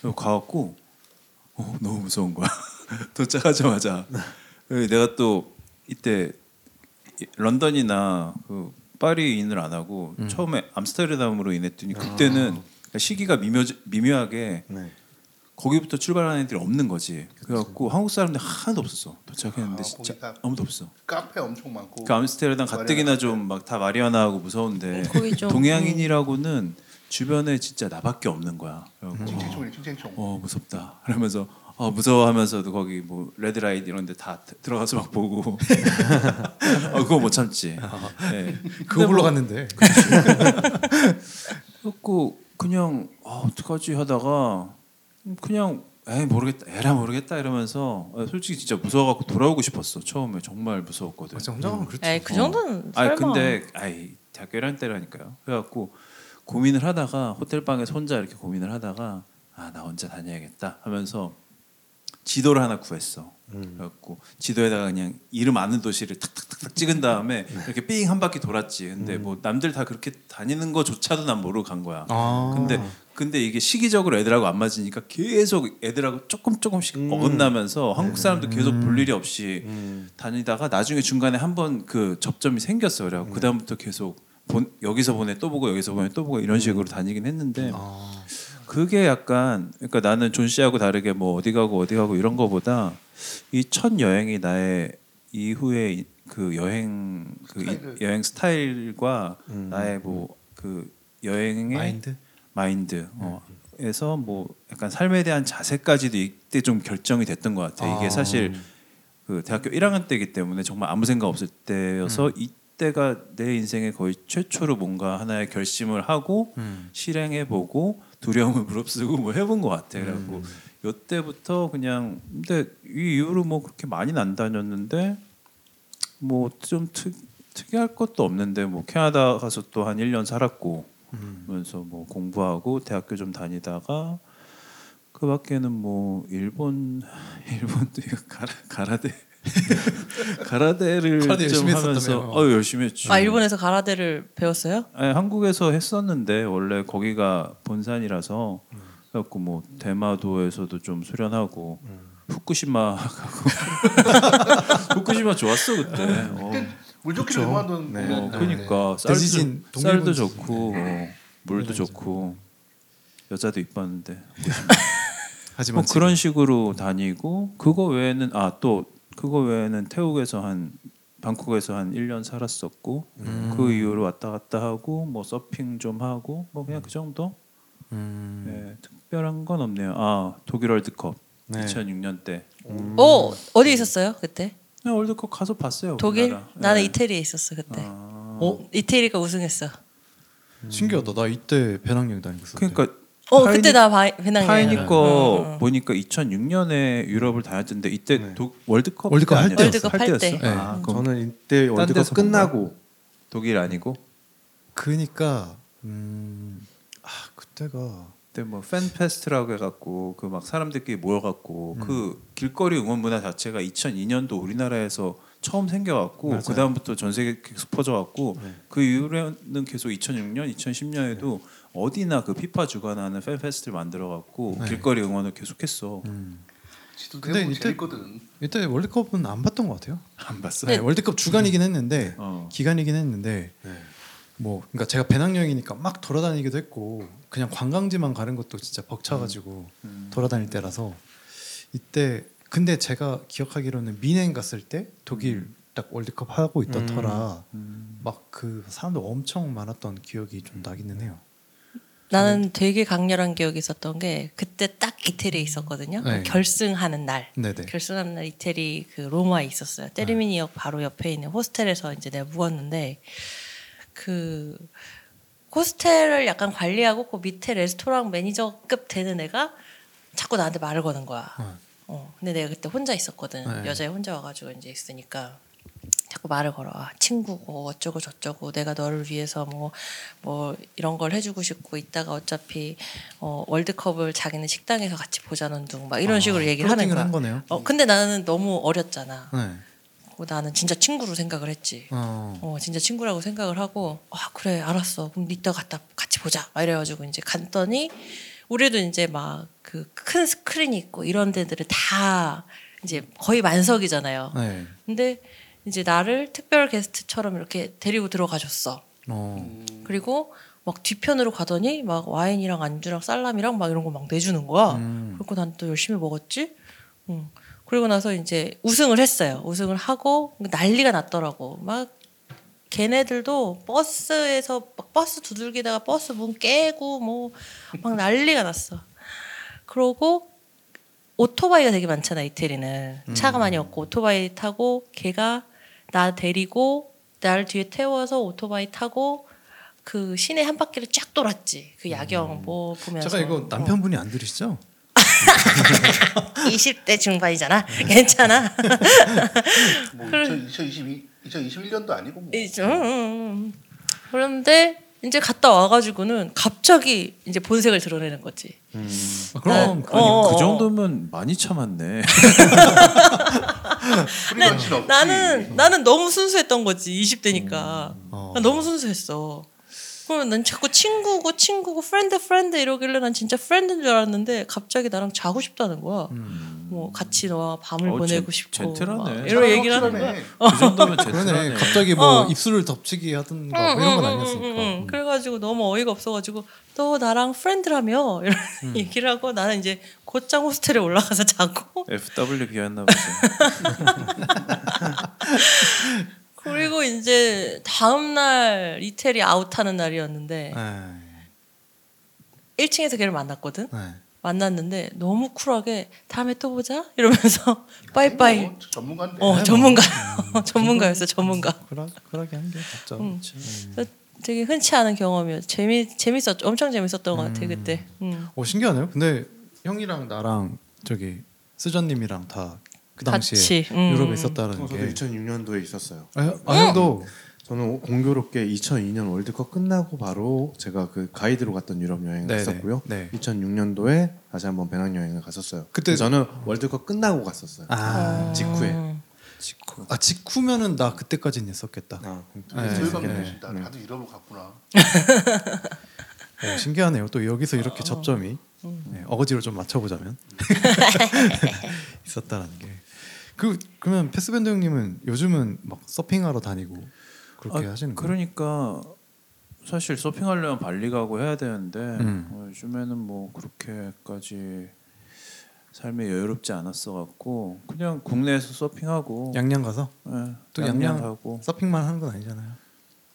그래서 가갖고 어, 너무 무서운 거야. 도착하자마자 그리고 내가 또 이때 이- 런던이나 그 파리 인을 안 하고 음. 처음에 암스테르담으로 인했더니 그때는 시기가 미묘 미묘하게 네. 거기부터 출발하는 애들이 없는 거지. 그래갖고 한국 사람들 하나도 없었어. 도착했는데 아, 진짜 아무도 없어. 카페 엄청 많고. 그 암스테르담 가뜩이나 좀 막 다 마리화나하고 무서운데 거기 좀, 동양인이라고는 주변에 진짜 나밖에 없는 거야. 그래갖고 칭칭총이네 칭칭총. 어 무섭다. 그러면서 어 무서워하면서도 거기 뭐 red light 이런 데 다 들어가서 막 보고 어 그거 못 참지. 네. 그거 보러 뭐 갔는데. 그래갖고 그냥 아 어떡하지 하다가 그냥 에이 모르겠다 에라 모르겠다 이러면서 아, 솔직히 진짜 무서워갖고 돌아오고 싶었어 처음에 정말 무서웠거든. 맞아, 혼자 가면 그렇지. 에이 그 정도는 아 설마. 근데 아이 대학교 1학년 때라니까요. 그래갖고 고민을 하다가 호텔 방에서 혼자 이렇게 고민을 하다가 아 나 혼자 다녀야겠다 하면서 지도를 하나 구했어. 그래갖고 지도에다가 그냥 이름 아는 도시를 탁탁탁탁 찍은 다음에 이렇게 삥 한 바퀴 돌았지. 근데 뭐 남들 다 그렇게 다니는 거조차도 난 모르고 간 거야. 아. 근데 근데 이게 시기적으로 애들하고 안 맞으니까 계속 애들하고 조금 조금씩 어긋나면서 한국 사람도 계속 볼 일이 없이 다니다가 나중에 중간에 한번 그 접점이 생겼어. 그래갖고 그 다음부터 계속 본, 여기서 보내 또 보고 여기서 보내 또 보고 이런 식으로 다니긴 했는데 아. 그게 약간 그러니까 나는 존 씨하고 다르게 뭐 어디 가고 어디 가고 이런 거보다 이 첫 여행이 나의 이후에 이- 그 여행 그 이- 스타일을. 여행 스타일과 나의 뭐 그 여행의 마인드. 마인드 어, 에서 뭐 약간 삶에 대한 자세까지도 이때 좀 결정이 됐던 것 같아. 이게 아. 사실 그 대학교 1학년 때이기 때문에 정말 아무 생각 없을 때여서 이때가 내 인생의 거의 최초로 뭔가 하나의 결심을 하고 음. 실행해 보고 두려움을 무릅쓰고 뭐 해본 것 같아. 그래갖고 요때부터 그냥 근데 이 이후로 뭐 그렇게 많이는 안 다녔는데 뭐 좀 특이할 것도 없는데 뭐 캐나다 가서 또 한 1년 살았고 그러면서 뭐 공부하고 대학교 좀 다니다가 그 밖에는 뭐 일본 일본도 이거 가라 가라데 가라데를 가라데 좀 열심히 하면서 했었다며요. 어 열심히 했지. 아 일본에서 가라데를 배웠어요? 아니, 한국에서 했었는데 원래 거기가 본산이라서 그래갖고 뭐 대마도에서도 좀 수련하고 후쿠시마 가고 후쿠시마 좋았어 그때. 어, 물 좋게 그쵸. 유명하던 네. 어, 네. 그러니까 쌀도, 대지진, 좋- 쌀도 좋고 어, 물도 좋고 여자도 이뻤는데 하지만 뭐 그런 식으로 다니고 그거 외에는 아 또 그거 외에는 태국에서 한 방콕에서 한 1년 살았었고 음. 그 이후로 왔다 갔다 하고 뭐 서핑 좀 하고 뭐 그냥 그 정도 음. 네, 특별한 건 없네요 아 독일 월드컵 네. 2006년 때어 어디 있었어요 그때? 그냥 월드컵 가서 봤어요 독일? 우리나라. 나는 네. 이태리에 있었어 그때. 아, 어 이태리가 우승했어. 신기하다. 나 이때 배낭여행 있었 그러니까 어 파이니- 그때 나 바, 배낭여행. 파이니 어, 거 어. 보니까 2006년에 유럽을 다녔던데 이때 네. 독- 월드컵 월드컵 때 할. 월드컵 할 때. 때였어? 네. 아, 그럼 저는 이때 월드컵 끝나고 독일 아니고 그니까 음. 아 그때가 그때 뭐 팬페스트라고 해갖고 그 막 사람들끼리 모여갖고 그 길거리 응원 문화 자체가 2002년도 우리나라에서 처음 생겨갖고. 그 다음부터 전 세계 계속 퍼져갖고 그 이후로는 계속 2006년, 2010년에도 어디나 그 피파 주관하는 팬페스트를 만들어갖고 네. 길거리 응원을 계속했어. 음. 근데 해보면 이때-. 이때 월드컵은 안 봤던 것 같아요. 안 봤어? 네, 월드컵 주간이긴 했는데 어. 기간이긴 했는데 뭐 그러니까 제가 배낭여행이니까 막 돌아다니기도 했고 그냥 관광지만 가는 것도 진짜 벅차가지고 음. 돌아다닐 때라서 이때 근데 제가 기억하기로는 미넨 갔을 때 독일 딱 월드컵 하고 있던 음. 터라 음. 막그 사람들 엄청 많았던 기억이 좀 나기는 해요. 나는 되게 강렬한 기억이 있었던 게 그때 딱 이태리에 있었거든요. 네. 결승하는 날. 네네. 결승하는 날 이태리 그 로마에 있었어요. 테르미니역 바로 옆에 있는 호스텔에서 이제 내가 묵었는데 그 호스텔을 약간 관리하고 그 밑에 레스토랑 매니저급 되는 애가 자꾸 나한테 말을 거는 거야. 어. 어. 근데 내가 그때 혼자 있었거든. 네. 여자애 혼자 와가지고 이제 있으니까 자꾸 말을 걸어. 아, 친구고 어쩌고 저쩌고 내가 너를 위해서 뭐뭐 이런 걸 해주고 싶고 이따가 어차피 어, 월드컵을 자기는 식당에서 같이 보자는 둥 막 이런 아, 식으로 얘기를 하는 거야. 어 근데 나는 너무 어렸잖아. 네. 어, 나는 진짜 친구로 생각을 했지. 어. 어 진짜 친구라고 생각을 하고 아 그래 알았어 그럼 이따 갔다 같이 보자 막 이래가지고 이제 갔더니 우리도 이제 막 그 큰 스크린이 있고 이런 데들은 다 이제 거의 만석이잖아요. 네. 근데 이제 나를 특별 게스트처럼 이렇게 데리고 들어가줬어. 어. 그리고 막 뒤편으로 가더니 막 와인이랑 안주랑 살람이랑 막 이런 거 막 내주는 거야. 음. 그리고 난 또 열심히 먹었지. 응. 그리고 나서 이제 우승을 했어요. 우승을 하고 난리가 났더라고. 막 걔네들도 버스에서 막 버스 두들기다가 버스 문 깨고 뭐 막 난리가 났어. 그러고 오토바이가 되게 많잖아 이태리는 차가 많이 없고 오토바이 타고 걔가 나 데리고 날 뒤에 태워서 오토바이 타고 그 시내 한 바퀴를 쫙 돌았지 그 야경 뭐 보면서 제가 이거 남편분이 안 들으시죠? 20대 중반이잖아 괜찮아 뭐 그래. 2022, 2021년도 아니고 뭐. 이- 음, 음, 음. 그런데 이제 갔다 와가지고는 갑자기 이제 본색을 드러내는 거지. 아, 그럼 네. 어, 그 어. 정도면 많이 참았네. 나는 나는 너무 순수했던 거지 20대니까 어. 너무 순수했어. 그러면 난 자꾸 친구고 친구고 friend friend 이러길래 난 진짜 friend인 줄 알았는데 갑자기 나랑 자고 싶다는 거야. 뭐 같이 너와 밤을 어, 보내고 젠- 싶고 gentle하네. 막 이런 얘기를 하는 거야. 그 정도면. gentle하네. 갑자기 뭐 어. 입술을 덮치기 하든가 뭐 이런 건 아니었으니까. 응, 응. 그래가지고 너무 어이가 없어가지고 너 나랑 friend라며 이런 음. 얘기를 하고 나는 이제 곧장 호스텔에 올라가서 자고 FWB였나 보지. 그리고 이제 다음 날 이태리 아웃하는 날이었는데 네. 1층에서 걔를 만났거든. 네. 만났는데 너무 쿨하게 다음에 또 보자 이러면서 빠이빠이. 뭐, 전문가인데. 어 전문가 전문가였어 전문가. 그러 그러게 한게 맞죠. 응. 되게 흔치 않은 경험이었. 재미 재밌었. 엄청 재밌었던 것 같아 그때. 응. 오 신기하네요. 근데 형이랑 나랑 저기 수전님이랑 다 그 당시에 같이, 음. 유럽에 있었다는 저도 게. 2006년도에 있었어요. 아, 아 형도 저는 공교롭게 2002년 월드컵 끝나고 바로 제가 그 가이드로 갔던 유럽 여행을 네네. 했었고요. 네. 2006년도에 다시 한번 배낭여행을 갔었어요. 그때- 저는 월드컵 끝나고 갔었어요. 아, 직후에. 음. 직후. 아 직후면은 나 그때까지는 있었겠다. 아, 네, 저희가 네, 네, 네. 다들 유럽을 갔구나. 오, 신기하네요. 또 여기서 이렇게 접점이 네, 어거지로 좀 맞춰보자면 있었다는 게. 그 그러면 패스밴드 형님은 요즘은 막 서핑하러 다니고 그렇게 아, 하시는 거예요? 그러니까 사실 서핑하려면 발리 가고 해야 되는데 음. 어, 요즘에는 뭐 그렇게까지 삶이 여유롭지 않았어 갖고 그냥 국내에서 서핑하고 양양 가서 예, 또 양양 하고 서핑만 하는 건 아니잖아요.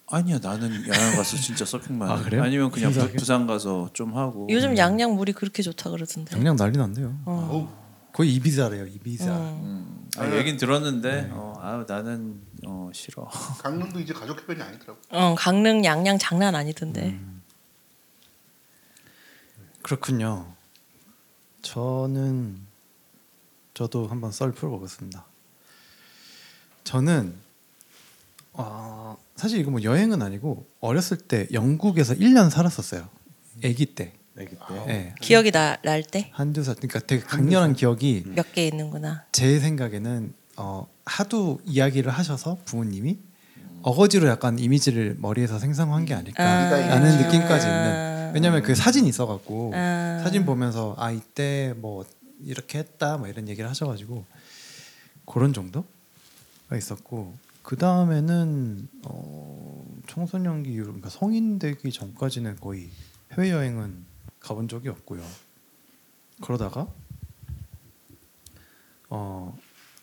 아니야 나는 양양 가서 진짜 서핑만 아, 해. 그래요? 아니면 그냥 부? 부산 가서 좀 하고 요즘 양양 물이 그렇게 좋다 그러던데. 양양 난리 난대요. 어. 거의 이비자래요. 이비자. 음. 아, 얘긴 들었는데 어, 아 나는 어, 싫어 강릉도 이제 가족 해변이 아니더라고. 어, 강릉 양양 장난 아니던데. 그렇군요. 저는 저도 한번 썰 풀어보겠습니다. 저는 어, 사실 이거 뭐 여행은 아니고 어렸을 때 영국에서 1년 살았었어요. 아기 때. 아기 때. 네. 기억이 나, 날 때 한두 살. 그러니까 되게 강렬한 기억이 있는구나. 제 생각에는 어, 하도 이야기를 하셔서 부모님이 어거지로 약간 이미지를 머리에서 생성한 게 아닐까라는 아. 느낌까지 있는. 왜냐면 그 사진이 있어갖고 아. 사진 보면서 아 이때 뭐 이렇게 했다 뭐 이런 얘기를 하셔가지고 그런 정도가 있었고 그 다음에는 어, 청소년기 이후 그러니까 성인 되기 전까지는 거의 해외 여행은 가본 적이 없고요. 그러다가 어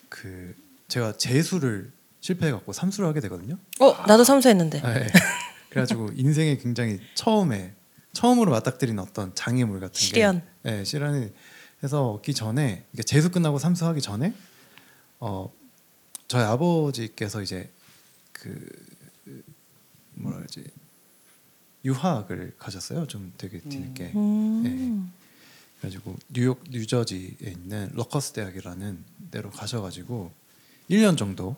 그 제가 재수를 실패해 갖고 삼수를 하게 되거든요. 어 나도 삼수했는데. 네. 그래가지고 인생에 굉장히 처음에 처음으로 맞닥뜨린 어떤 장애물 같은 시련. 게, 네, 시련이 해서 얻기 전에 이게 재수 끝나고 삼수하기 전에 어 저희 아버지께서 이제 그 뭐라 그러지 유학을 가셨어요. 좀 되게 뒤늦게. 음. 그래가지고 뉴욕 뉴저지에 있는 러커스 대학이라는 데로 가셔가지고 1년 정도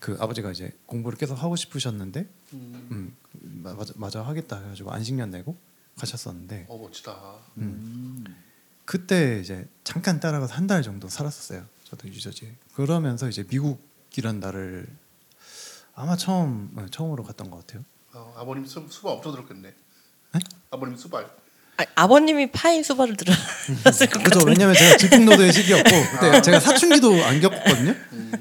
그 아버지가 이제 공부를 계속 하고 싶으셨는데 음. 음 마- 맞아, 맞아 하겠다 해가지고 안식년 내고 가셨었는데 어 멋지다. 그때 이제 잠깐 따라가서 한 달 정도 살았었어요. 저도 뉴저지에 그러면서 이제 미국이란 나라를 아마 처음 네, 처음으로 갔던 것 같아요. 어, 아버님 수, 수발 엄청 들었겠네. 네? 아버님 수발. 아, 아버님이 파인 수발을 들었을 것 그죠. 같은데. 왜냐면 제가 질풍노도의 시기였고 그때 제가 사춘기도 안 겪었거든요.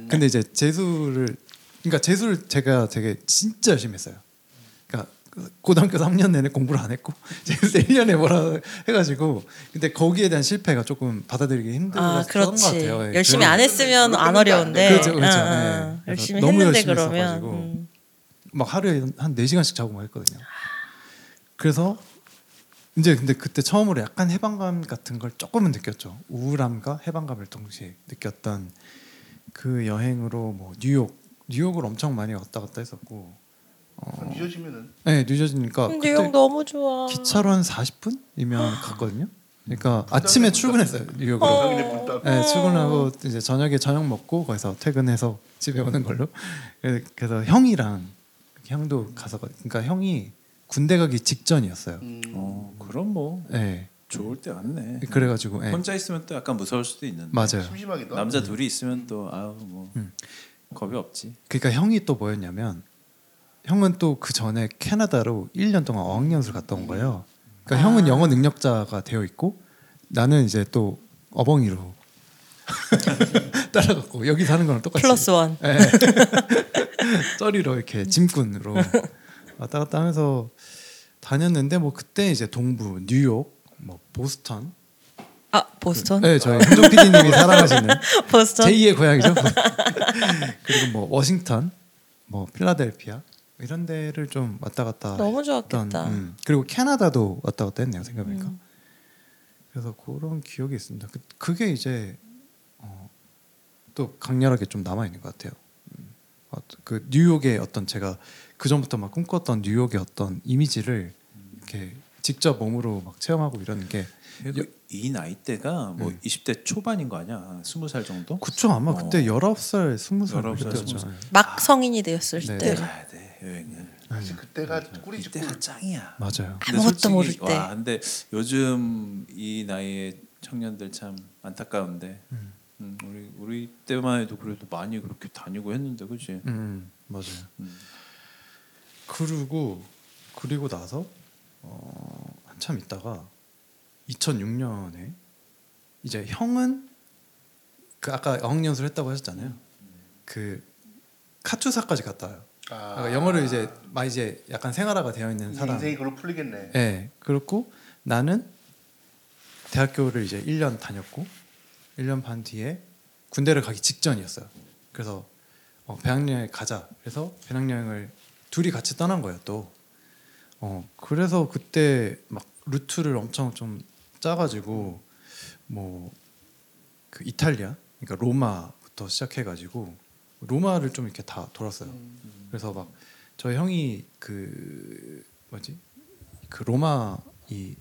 근데 이제 재수를 그러니까 재수를 제가 되게 진짜 열심히 했어요. 그러니까 고등학교 3년 내내 공부를 안 했고 재수 1년에 뭐라 해가지고 근데 거기에 대한 실패가 조금 받아들이기 힘들었던 아 것. 같아요. 예, 열심히 안 했으면 안 어려운데. 그렇죠, 그렇죠. 응, 응, 네. 열심히 했는데 열심히 그러면. 막 하루에 한 4시간씩 자고 막 했거든요. 그래서 이제 근데 그때 처음으로 약간 해방감 같은 걸 조금은 느꼈죠. 우울함과 해방감을 동시에 느꼈던 그 여행으로 뭐 뉴욕 뉴욕을 엄청 많이 왔다 갔다 했었고 어, 늦어지면은 네 늦어지니까 근데 그때 형 너무 좋아. 기차로 한 40분이면 갔거든요. 그러니까 아침에 출근했어요 뉴욕으로. 어. 네, 출근하고 이제 저녁에 저녁 먹고 거기서 퇴근해서 집에 오는 걸로. 그래서 형이랑 형도 가서 그러니까 형이 군대 가기 직전이었어요. 음, 어, 그럼 뭐 네. 좋을 때 왔네. 그래가지고 네. 혼자 있으면 또 약간 무서울 수도 있는데. 맞아요. 심심하기도. 남자 둘이 있으면 또 아우 뭐 음. 겁이 없지. 그러니까 형이 또 뭐였냐면 형은 또 그 전에 캐나다로 1년 동안 어학연수를 갔다 온 거예요. 그러니까 형은 영어 능력자가 되어 있고 나는 이제 또 어벙이로 따라갔고 여기 사는 거랑 똑같이 플러스 원. 예. 쩌리로 이렇게 짐꾼으로 왔다 갔다 하면서 다녔는데 뭐 그때 이제 동부 뉴욕 뭐 보스턴 아 보스턴. 네 저희 현종 PD님이 사랑하시는 보스턴. 제2의 고향이죠. 그리고 뭐 워싱턴, 뭐 필라델피아 이런 데를 좀 왔다 갔다 너무 했던, 좋았겠다. 음, 그리고 캐나다도 왔다 갔다 했네요 생각해보니까. 음. 그래서 그런 기억이 있습니다. 그, 그게 이제 어, 또 강렬하게 좀 남아 있는 것 같아요. 음, 어, 그 뉴욕의 어떤 제가 그 전부터 막 꿈꿨던 뉴욕의 어떤 이미지를 이렇게 직접 몸으로 막 체험하고 이러는 게 이 나이대가 뭐 음. 20대 초반인 거 아니야? 20살 정도? 그쵸 아마 그때 어. 19살 20살 19살, 그때였죠. 20살. 막 성인이 되었을 네, 때. 네. 가야 돼 여행을. 사실 그때가 꿀이지 꿀. 이때가 짱이야. 맞아요. 아무것도 모를 때. 와, 근데 요즘 이 나이의 청년들 참 안타까운데. 음. 음, 우리 우리 때만 해도 그래도 많이 그렇게 다니고 했는데, 그렇지? 음 맞아요. 음. 그리고 그리고 나서 어, 한참 있다가 2006년에 이제 형은 그 아까 어학연수를 했다고 하셨잖아요. 그 카투사까지 갔다 와요. 아, 그러니까 영어를 이제 막 이제 약간 생활화가 되어 있는 사람. 인생이 그걸로 풀리겠네. 네. 그렇고 나는 대학교를 이제 1년 다녔고 1년 반 뒤에 군대를 가기 직전이었어요. 그래서 어, 배낭여행 가자. 그래서 배낭여행을 둘이 같이 떠난 거예요. 또. 어 그래서 그때 막 루트를 엄청 좀 짜가지고 뭐 그 이탈리아, 그러니까 로마부터 시작해가지고 로마를 좀 이렇게 다 돌았어요. 그래서 막 저희 형이 그 뭐지 그 로마 이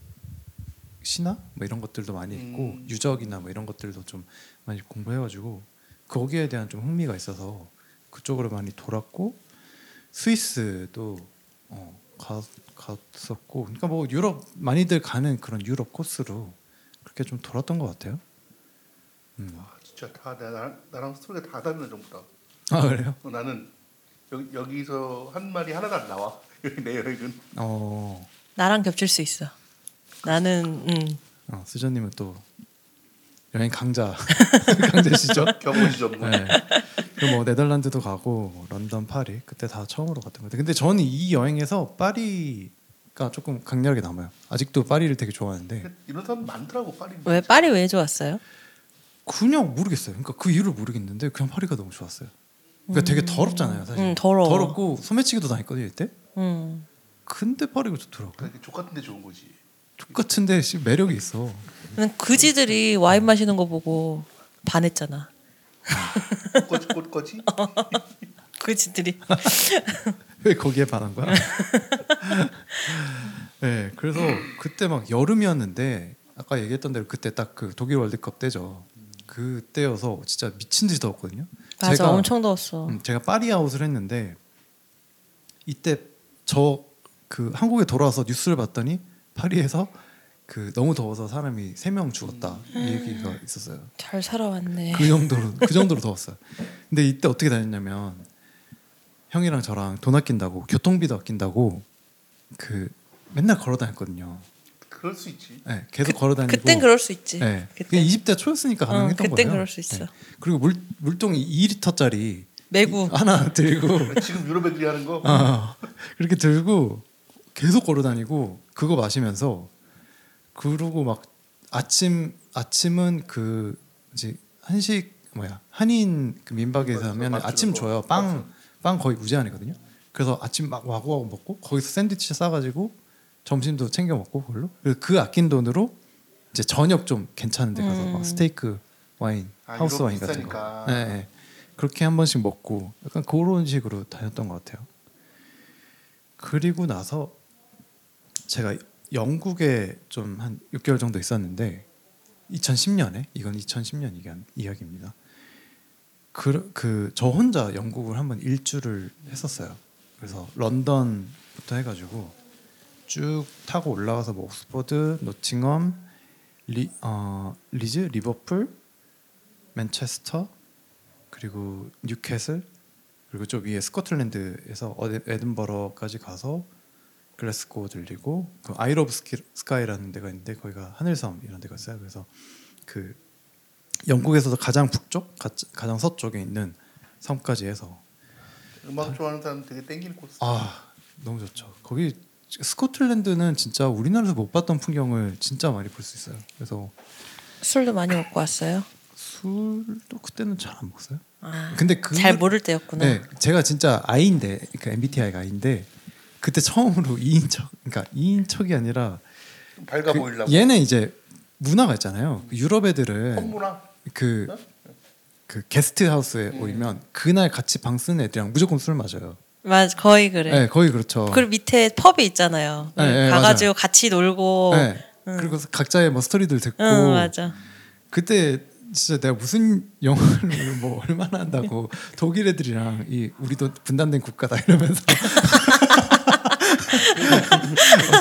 신화 뭐 이런 것들도 많이 있고 음. 유적이나 뭐 이런 것들도 좀 많이 공부해가지고 거기에 대한 좀 흥미가 있어서 그쪽으로 많이 돌았고 스위스도 어, 가, 갔었고 그러니까 뭐 유럽 많이들 가는 그런 유럽 코스로 그렇게 좀 돌았던 것 같아요. 음. 아, 진짜 다 나랑, 나랑 스토리가 다 다르네 전부 다. 아 그래요? 어, 나는 여기, 여기서 한 말이 하나도 안 나와. 내 여행은. 어, 나랑 겹칠 수 있어. 나는 음, 어 수저님은 또 여행 강자 강자시죠? 경험이 전문. 네. 그리고 뭐 네덜란드도 가고 뭐 런던, 파리 그때 다 처음으로 갔던 것 같아요. 근데 저는 이 여행에서 파리가 조금 강렬하게 남아요. 아직도 파리를 되게 좋아하는데 이런 사람 많더라고 파리. 왜 파리 왜 좋았어요? 그냥 모르겠어요. 그러니까 그 이유를 모르겠는데 그냥 파리가 너무 좋았어요. 그러니까 되게 더럽잖아요, 사실. 음, 더러워. 더럽고 소매치기도 당했거든요, 이때. 음. 근데 파리가 좋더라고. 그러니까 족 같은데 좋은 거지. 똑같은데 씨, 매력이 있어. 난 그지들이 와인 마시는 거 보고 반했잖아. 꽃 꽃거지. 그지들이. 왜 거기에 반한 거야? 네, 그래서 그때 막 여름이었는데 아까 얘기했던 대로 그때 딱 그 독일 월드컵 때죠. 그때여서 진짜 미친 듯이 더웠거든요. 맞아, 엄청 더웠어. 음, 제가 파리 아웃을 했는데 이때 저 그 한국에 돌아와서 뉴스를 봤더니 파리에서 그 너무 더워서 사람이 세 명 죽었다 이 얘기가 있었어요. 잘 살아왔네. 그 정도로 그 정도로 더웠어요. 근데 이때 어떻게 다녔냐면 형이랑 저랑 돈 아낀다고 교통비도 아낀다고 그 맨날 걸어 다녔거든요. 그럴 수 있지. 네, 계속 걸어 다니고. 그땐 그럴 수 있지. 네, 그때. 그게 20대 초였으니까 가능했던 어, 그땐 거예요. 그럴 수 있어. 네. 그리고 물 물통이 2리터짜리 매구. 하나 들고 지금 유럽 애들이 하는 거. 어, 그렇게 들고 계속 걸어 다니고 그거 마시면서 그러고 막 아침 아침은 그 이제 한식 뭐야 한인 그 민박에서 하면. 아침 줘요 빵빵 거의 무제한이거든요. 그래서 아침 막 와구와구 먹고 거기서 샌드위치 싸가지고 점심도 챙겨 먹고 그걸로 그 아낀 돈으로 이제 저녁 좀 괜찮은데 가서 음. 막 스테이크 와인 아, 하우스 와인 같은 비싸니까. 거 네, 네. 그렇게 한 번씩 먹고 약간 그런 식으로 다녔던 것 같아요. 그리고 나서 제가 영국에 좀 한 6개월 정도 있었는데 2010년에 이건 2010년 이간 이야기입니다. 그 저 혼자 영국을 한번 일주를 했었어요. 그래서 런던부터 해가지고 쭉 타고 올라가서 뭐 옥스퍼드, 노팅엄, 리, 어, 리즈, 리버풀, 맨체스터 그리고 뉴캐슬 그리고 저 위에 스코틀랜드에서 에든버러까지 가서 글래스고 들리고 그 Isle of Ski- Skye라는 데가 있는데 거기가 하늘섬이라는 데가 있어요. 그래서 그 영국에서도 가장 북쪽, 가, 가장 서쪽에 있는 섬까지 해서 음악 좋아하는 사람 되게 땡기는 코스. 아 너무 좋죠. 거기 스코틀랜드는 진짜 우리나라에서 못 봤던 풍경을 진짜 많이 볼 수 있어요. 그래서 술도 많이 먹고 왔어요. 술도 그때는 잘 안 먹었어요. 아, 근데 그 잘 모를 때였구나. 네, 제가 진짜 아이인데, 그 MBTI가 아이인데 그때 처음으로 2인척, 그러니까 2인척이 아니라 좀 밝아 그 보이려고. 얘는 이제 문화가 있잖아요. 유럽 애들은 홈문화. 그, 그 게스트 하우스에 음. 오면 그날 같이 방 쓰는 애들이랑 무조건 술 마셔요. 맞 거의 그래. 네, 거의 그렇죠. 그리고 밑에 펍이 있잖아요. 네, 네, 가가지고 같이 놀고. 네. 그리고 각자의 뭐 스토리들 듣고 응 맞아. 그때 진짜 내가 무슨 영어를 뭐 얼마나 한다고 독일 애들이랑 이 우리도 분단된 국가다 이러면서 어,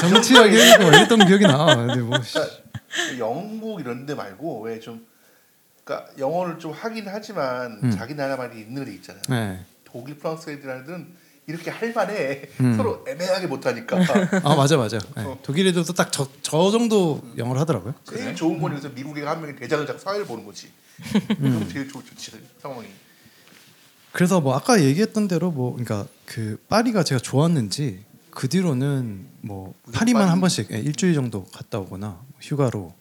정치하게 해고 이랬던 기억이 나. 근데 뭐 씨. 그러니까 영국 이런 데 말고 왜 좀 그러니까 영어를 좀 하긴 하지만 음. 자기 나라 말이 있는 애 있잖아요. 네. 독일, 프랑스 애들은 이렇게 할 만해 음. 서로 애매하게 못하니까 아 맞아 맞아. 네. 어. 독일 애들도 딱저 저 정도 영어를 하더라고요. 제일 좋은 건 여기서 미국애가 한 명이 대장을 잡고 사회를 보는 거지. 음. 그럼 제일 좋, 좋지 상황이. 그래서 뭐 아까 얘기했던 대로 뭐 그러니까 그 파리가 제가 좋았는지 그 뒤로는 뭐 파리만 파리? 한 번씩 예, 일주일 정도 갔다 오거나 뭐 휴가로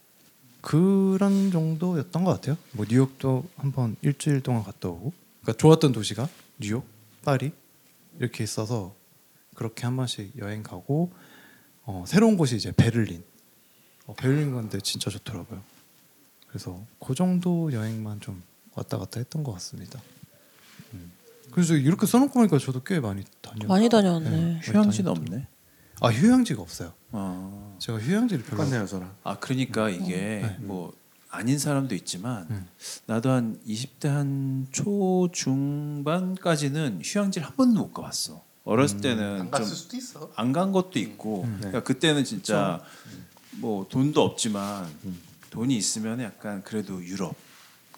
그런 정도였던 것 같아요. 뭐 뉴욕도 한 번 일주일 동안 갔다 오고 그러니까 좋았던 도시가 뉴욕, 파리 이렇게 있어서 그렇게 한 번씩 여행 가고 어, 새로운 곳이 이제 베를린. 어, 베를린 건데 진짜 좋더라고요. 그래서 그 정도 여행만 좀 왔다 갔다 했던 것 같습니다. 음. 그래서 이렇게 써놓고 보니까 저도 꽤 많이 다녔. 많이 다녔네. 네. 휴양지는 없네. 아 휴양지가 없어요. 아, 제가 휴양지를 별로. 똑같네요 저랑. 아 그러니까 이게 네. 뭐 아닌 사람도 있지만 음. 나도 한 20대 한 초 중반까지는 휴양지를 한 번도 못 가봤어. 어렸을 안 때는 갔을 좀 수도 있어. 안간 것도 있고 음. 그러니까 그때는 진짜 뭐 돈도 없지만 돈이 있으면 약간 그래도 유럽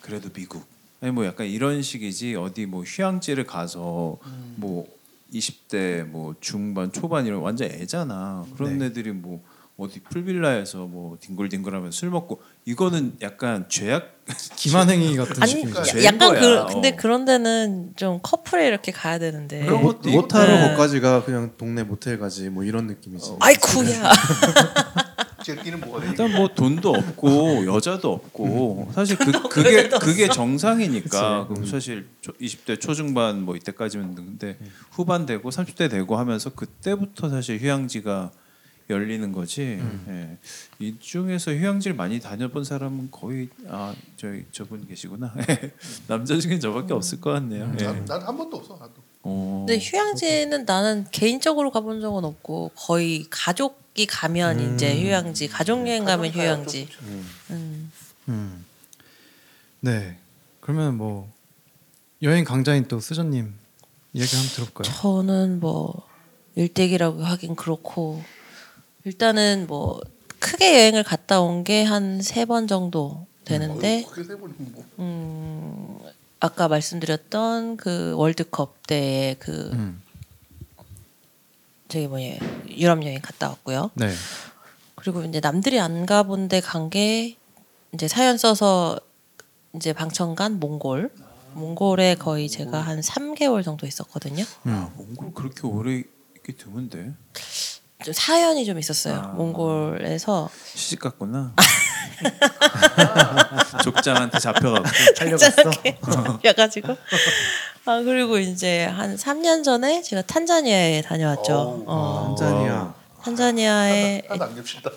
그래도 미국 아니 뭐 약간 이런 식이지 어디 뭐 휴양지를 가서 뭐 20대 뭐 중반 초반 이런 완전 애잖아 그런 네. 애들이 뭐 어디 풀빌라에서 뭐 뒹굴뒹굴하면 술 먹고 이거는 약간 죄악 기만행위 같은 아니 느낌이죠. 죄인 약간 거야. 그 근데 어. 그런 데는 좀 커플에 이렇게 가야 되는데. 그런 못, 것도 못하러 있고. 거기까지가 그냥 동네 모텔 가지 뭐 이런 느낌이지. 아이쿠야. 제끼는 뭐가 돼? 일단 뭐 돈도 없고 여자도 없고 사실 그 그게 그게 정상이니까 그럼 사실 초, 20대 초중반 뭐 이때까지면 근데 후반 되고 30대 되고 하면서 그때부터 사실 휴양지가 열리는 거지. 예. 이 중에서 휴양지를 많이 다녀본 사람은 거의 아 저희 저분 계시구나. 남자 중에 저밖에 없을 것 같네요. 예. 난한 번도 없어. 나도. 어. 근데 휴양지는 나는 개인적으로 가본 적은 없고 거의 가족 이 가면 이제 휴양지, 가족 여행 가면 휴양지. 음. 음. 네. 그러면 뭐 여행 강자인 또 수전님 이야기 한번 들어볼까요? 저는 뭐 일대기라고 하긴 그렇고 일단은 뭐 크게 여행을 갔다 온 게 한 세 번 정도 되는데 번이 뭐. 음 아까 말씀드렸던 그 월드컵 때의 그 음. 저기 뭐예 유럽 여행 갔다 왔고요. 네. 그리고 이제 남들이 안 가본 데 간 게 이제 사연 써서 이제 방청간 몽골. 몽골에 거의 제가 한 3개월 정도 있었거든요. 아, 몽골 그렇게 오래 있기 드문데 좀 사연이 좀 있었어요. 아. 몽골에서 시집 갔구나. 족장한테 잡혀가고. 짝짝하게 잡혀가지고 아 그리고 이제 한 3년 전에 제가 탄자니아에 다녀왔죠. 어우. 어, 탄자니아. 탄자니아에 하나도 안 겹친다.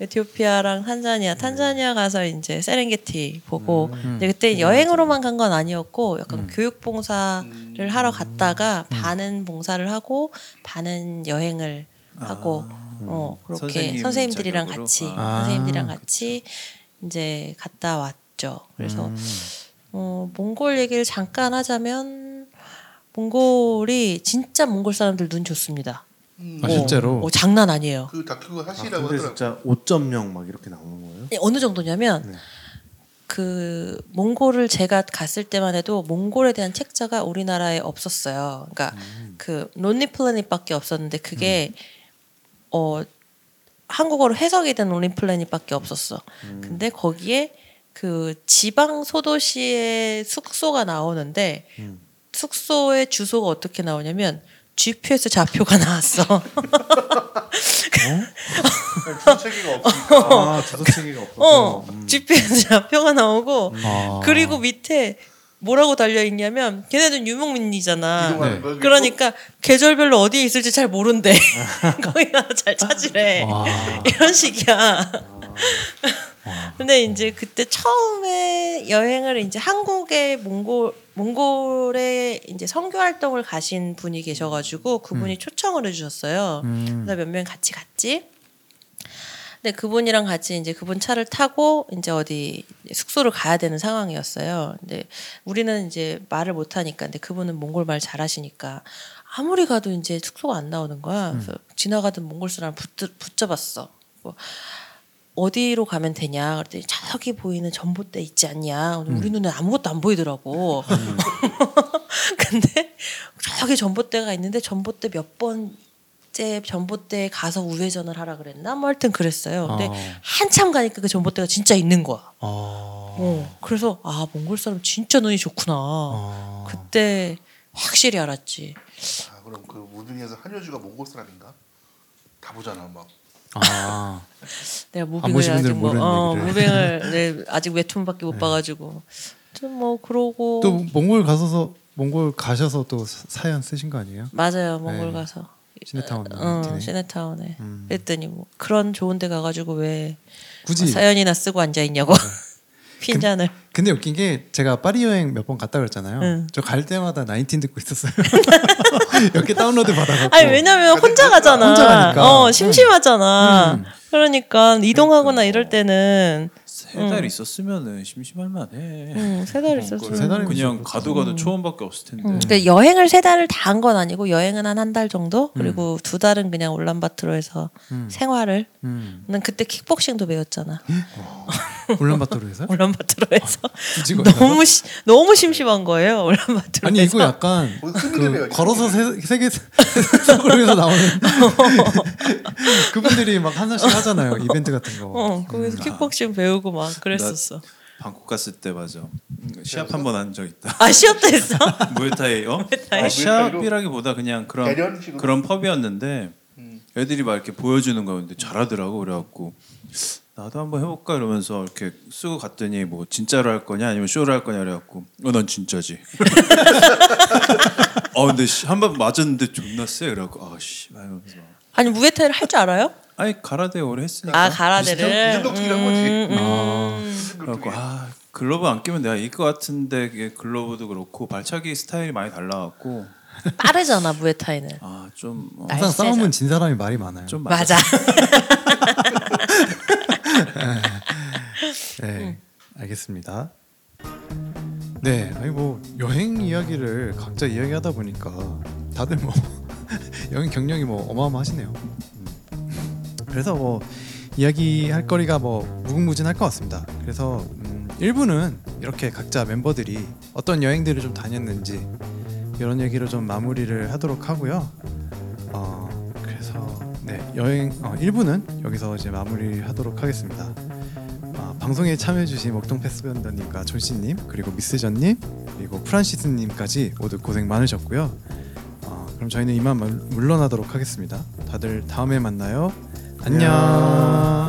에티오피아랑 탄자니아, 탄자니아 가서 이제 세렝게티 보고 음. 이제 그때 여행으로만 간 건 아니었고 약간 음. 교육 봉사를 음. 하러 갔다가 반은 봉사를 하고 반은 여행을 하고 어 그렇게 선생님 선생님들이랑 자격으로? 같이 아. 선생님들이랑 같이 이제 갔다 왔죠. 그래서 음. 어, 몽골 얘기를 잠깐 하자면 몽골이 진짜 몽골 사람들 눈 좋습니다. 음, 아, 실제로? 어, 장난 아니에요. 그 다큐 아, 하시라고 근데 하더라고요. 진짜 5.0 막 이렇게 나오는 거예요? 예, 어느 정도냐면 네. 그 몽골을 제가 갔을 때만 해도 몽골에 대한 책자가 우리나라에 없었어요. 그러니까 그 론리 플래닛밖에 없었는데 그게 어 한국어로 해석이 된 론리 플래닛밖에 없었어. 근데 거기에 그 지방 소도시의 숙소가 나오는데 음. 숙소의 주소가 어떻게 나오냐면 GPS 좌표가 나왔어. 주체기가 없으니까. 아 주소체계가 없어서 어, 음. GPS 좌표가 나오고 아. 그리고 밑에 뭐라고 달려 있냐면 걔네들 유목민이잖아. 네. 거. 그러니까 계절별로 어디에 있을지 잘 모른대. 거기 가서 잘 찾으래. 와. 이런 식이야. 근데 이제 그때 처음에 여행을 이제 한국에 몽골 몽골에 이제 선교 활동을 가신 분이 계셔가지고 그분이 초청을 해주셨어요. 음. 그래서 몇 명 같이 갔지. 근데 그분이랑 같이 이제 그분 차를 타고 이제 어디 숙소를 가야 되는 상황이었어요. 근데 우리는 이제 말을 못 하니까 근데 그분은 몽골 말 잘하시니까 아무리 가도 이제 숙소가 안 나오는 거야. 그래서 지나가던 몽골 사람 붙, 붙잡았어. 뭐 어디로 가면 되냐 그랬더니 저기 보이는 전봇대 있지 않냐 우리 눈에 아무것도 안 보이더라고 근데 저기 전봇대가 있는데 전봇대 몇 번 째 전봇대에 가서 우회전을 하라 그랬나 뭐 하여튼 그랬어요 근데 어. 한참 가니까 그 전봇대가 진짜 있는 거야 어. 어, 그래서 아 몽골 사람 진짜 눈이 좋구나 어. 그때 확실히 알았지 아, 그럼 그 무빙에서 한효주가 몽골 사람인가? 다 보잖아 막. 아. 내가 안 무빙을 아직 뭐, 모르는 어. 무빙을 네, 아직 웹툰밖에 못 봐가지고 좀뭐 그러고 또 몽골 가서서 몽골 가셔서 또 사연 쓰신 거 아니에요? 맞아요 몽골 네. 가서 시네타운 어. 시네타운에 음. 그랬더니 뭐 그런 좋은데 가가지고 왜 굳이 네. 사연이나 쓰고 앉아 있냐고 핀잔을 근데 웃긴 게 제가 파리 여행 몇 번 갔다 그랬잖아요. 응. 저갈 때마다 나인틴 듣고 있었어요. 이렇게 다운로드 받아갖고. 아니 왜냐면 혼자 가잖아 혼자 가니까. 어 심심하잖아 음. 그러니까 이동하거나 그러니까. 이럴 때는 세달 있었으면은 심심할 만해. 음, 세달 있었어 세 달이면 그냥 좀 가도 가도 초원밖에 없을 텐데. 음, 그러니까 여행을 세 달을 다 한 건 아니고 여행은 한 한 달 정도 그리고 두 달은 그냥 울란바토르에서 음. 생활을 음. 난 그때 킥복싱도 배웠잖아 울란바토르에서 울란바토르에서 거기다가? 너무 시, 너무 심심한 거예요 울란바토르에서 아니 이거 약간 그 걸어서. 세, 세계 세계에서 나오는 그분들이 막 하나씩 하잖아요 이벤트 같은 거. 어 거기서 킥복싱 배우고 막 그랬었어 방콕 갔을 때 맞아. 음, 시합 한 번 한 적 있다. 아 시합도 했어 무에타이 어? 무에타이. 아, 시합이라기보다 그냥 그런? 그런 펍이었는데 음. 애들이 막 이렇게 보여주는 거였는데 잘하더라고 그래갖고 나도 한번 해볼까? 이러면서 이렇게 쓰고 갔더니 뭐 진짜로 할 거냐? 아니면 쇼를 할 거냐? 그래갖고 어난 진짜지. 어 근데 한 번 맞았는데 존나 세 그래갖고 아씨. 이러면서. 아니 무에타이를 할 줄 알아요? 아니 가라데 오래 했으니까. 아 가라데를? 이정도끼리한 거지. 음, 아. 그래갖고 아 글러브 안 끼면 내가 이길 것 같은데 이게 글러브도 그렇고 발차기 스타일이 많이 달라갖고. 빠르잖아 무에타이는. 아좀 어, 항상. 싸움은 진 사람이 말이 많아요. 좀 맞아 네, 알겠습니다. 네, 아니 뭐 여행 이야기를 각자 이야기하다 보니까 다들 뭐 여행 경력이 뭐 어마어마하시네요. 음. 그래서 뭐 이야기할 거리가 뭐 무궁무진할 것 같습니다. 그래서 음, 1부는 이렇게 각자 멤버들이 어떤 여행들을 좀 다녔는지 이런 얘기로 좀 마무리를 하도록 하고요. 어, 그래서 네 여행 어, 1부는 여기서 이제 마무리하도록 하겠습니다. 아, 방송에 참여해주신 먹동 패스밴더님과 존씨님 그리고 미스전님 그리고 프란시스님까지 모두 고생 많으셨고요. 어, 그럼 저희는 이만 물- 물러나도록 하겠습니다. 다들 다음에 만나요. 안녕.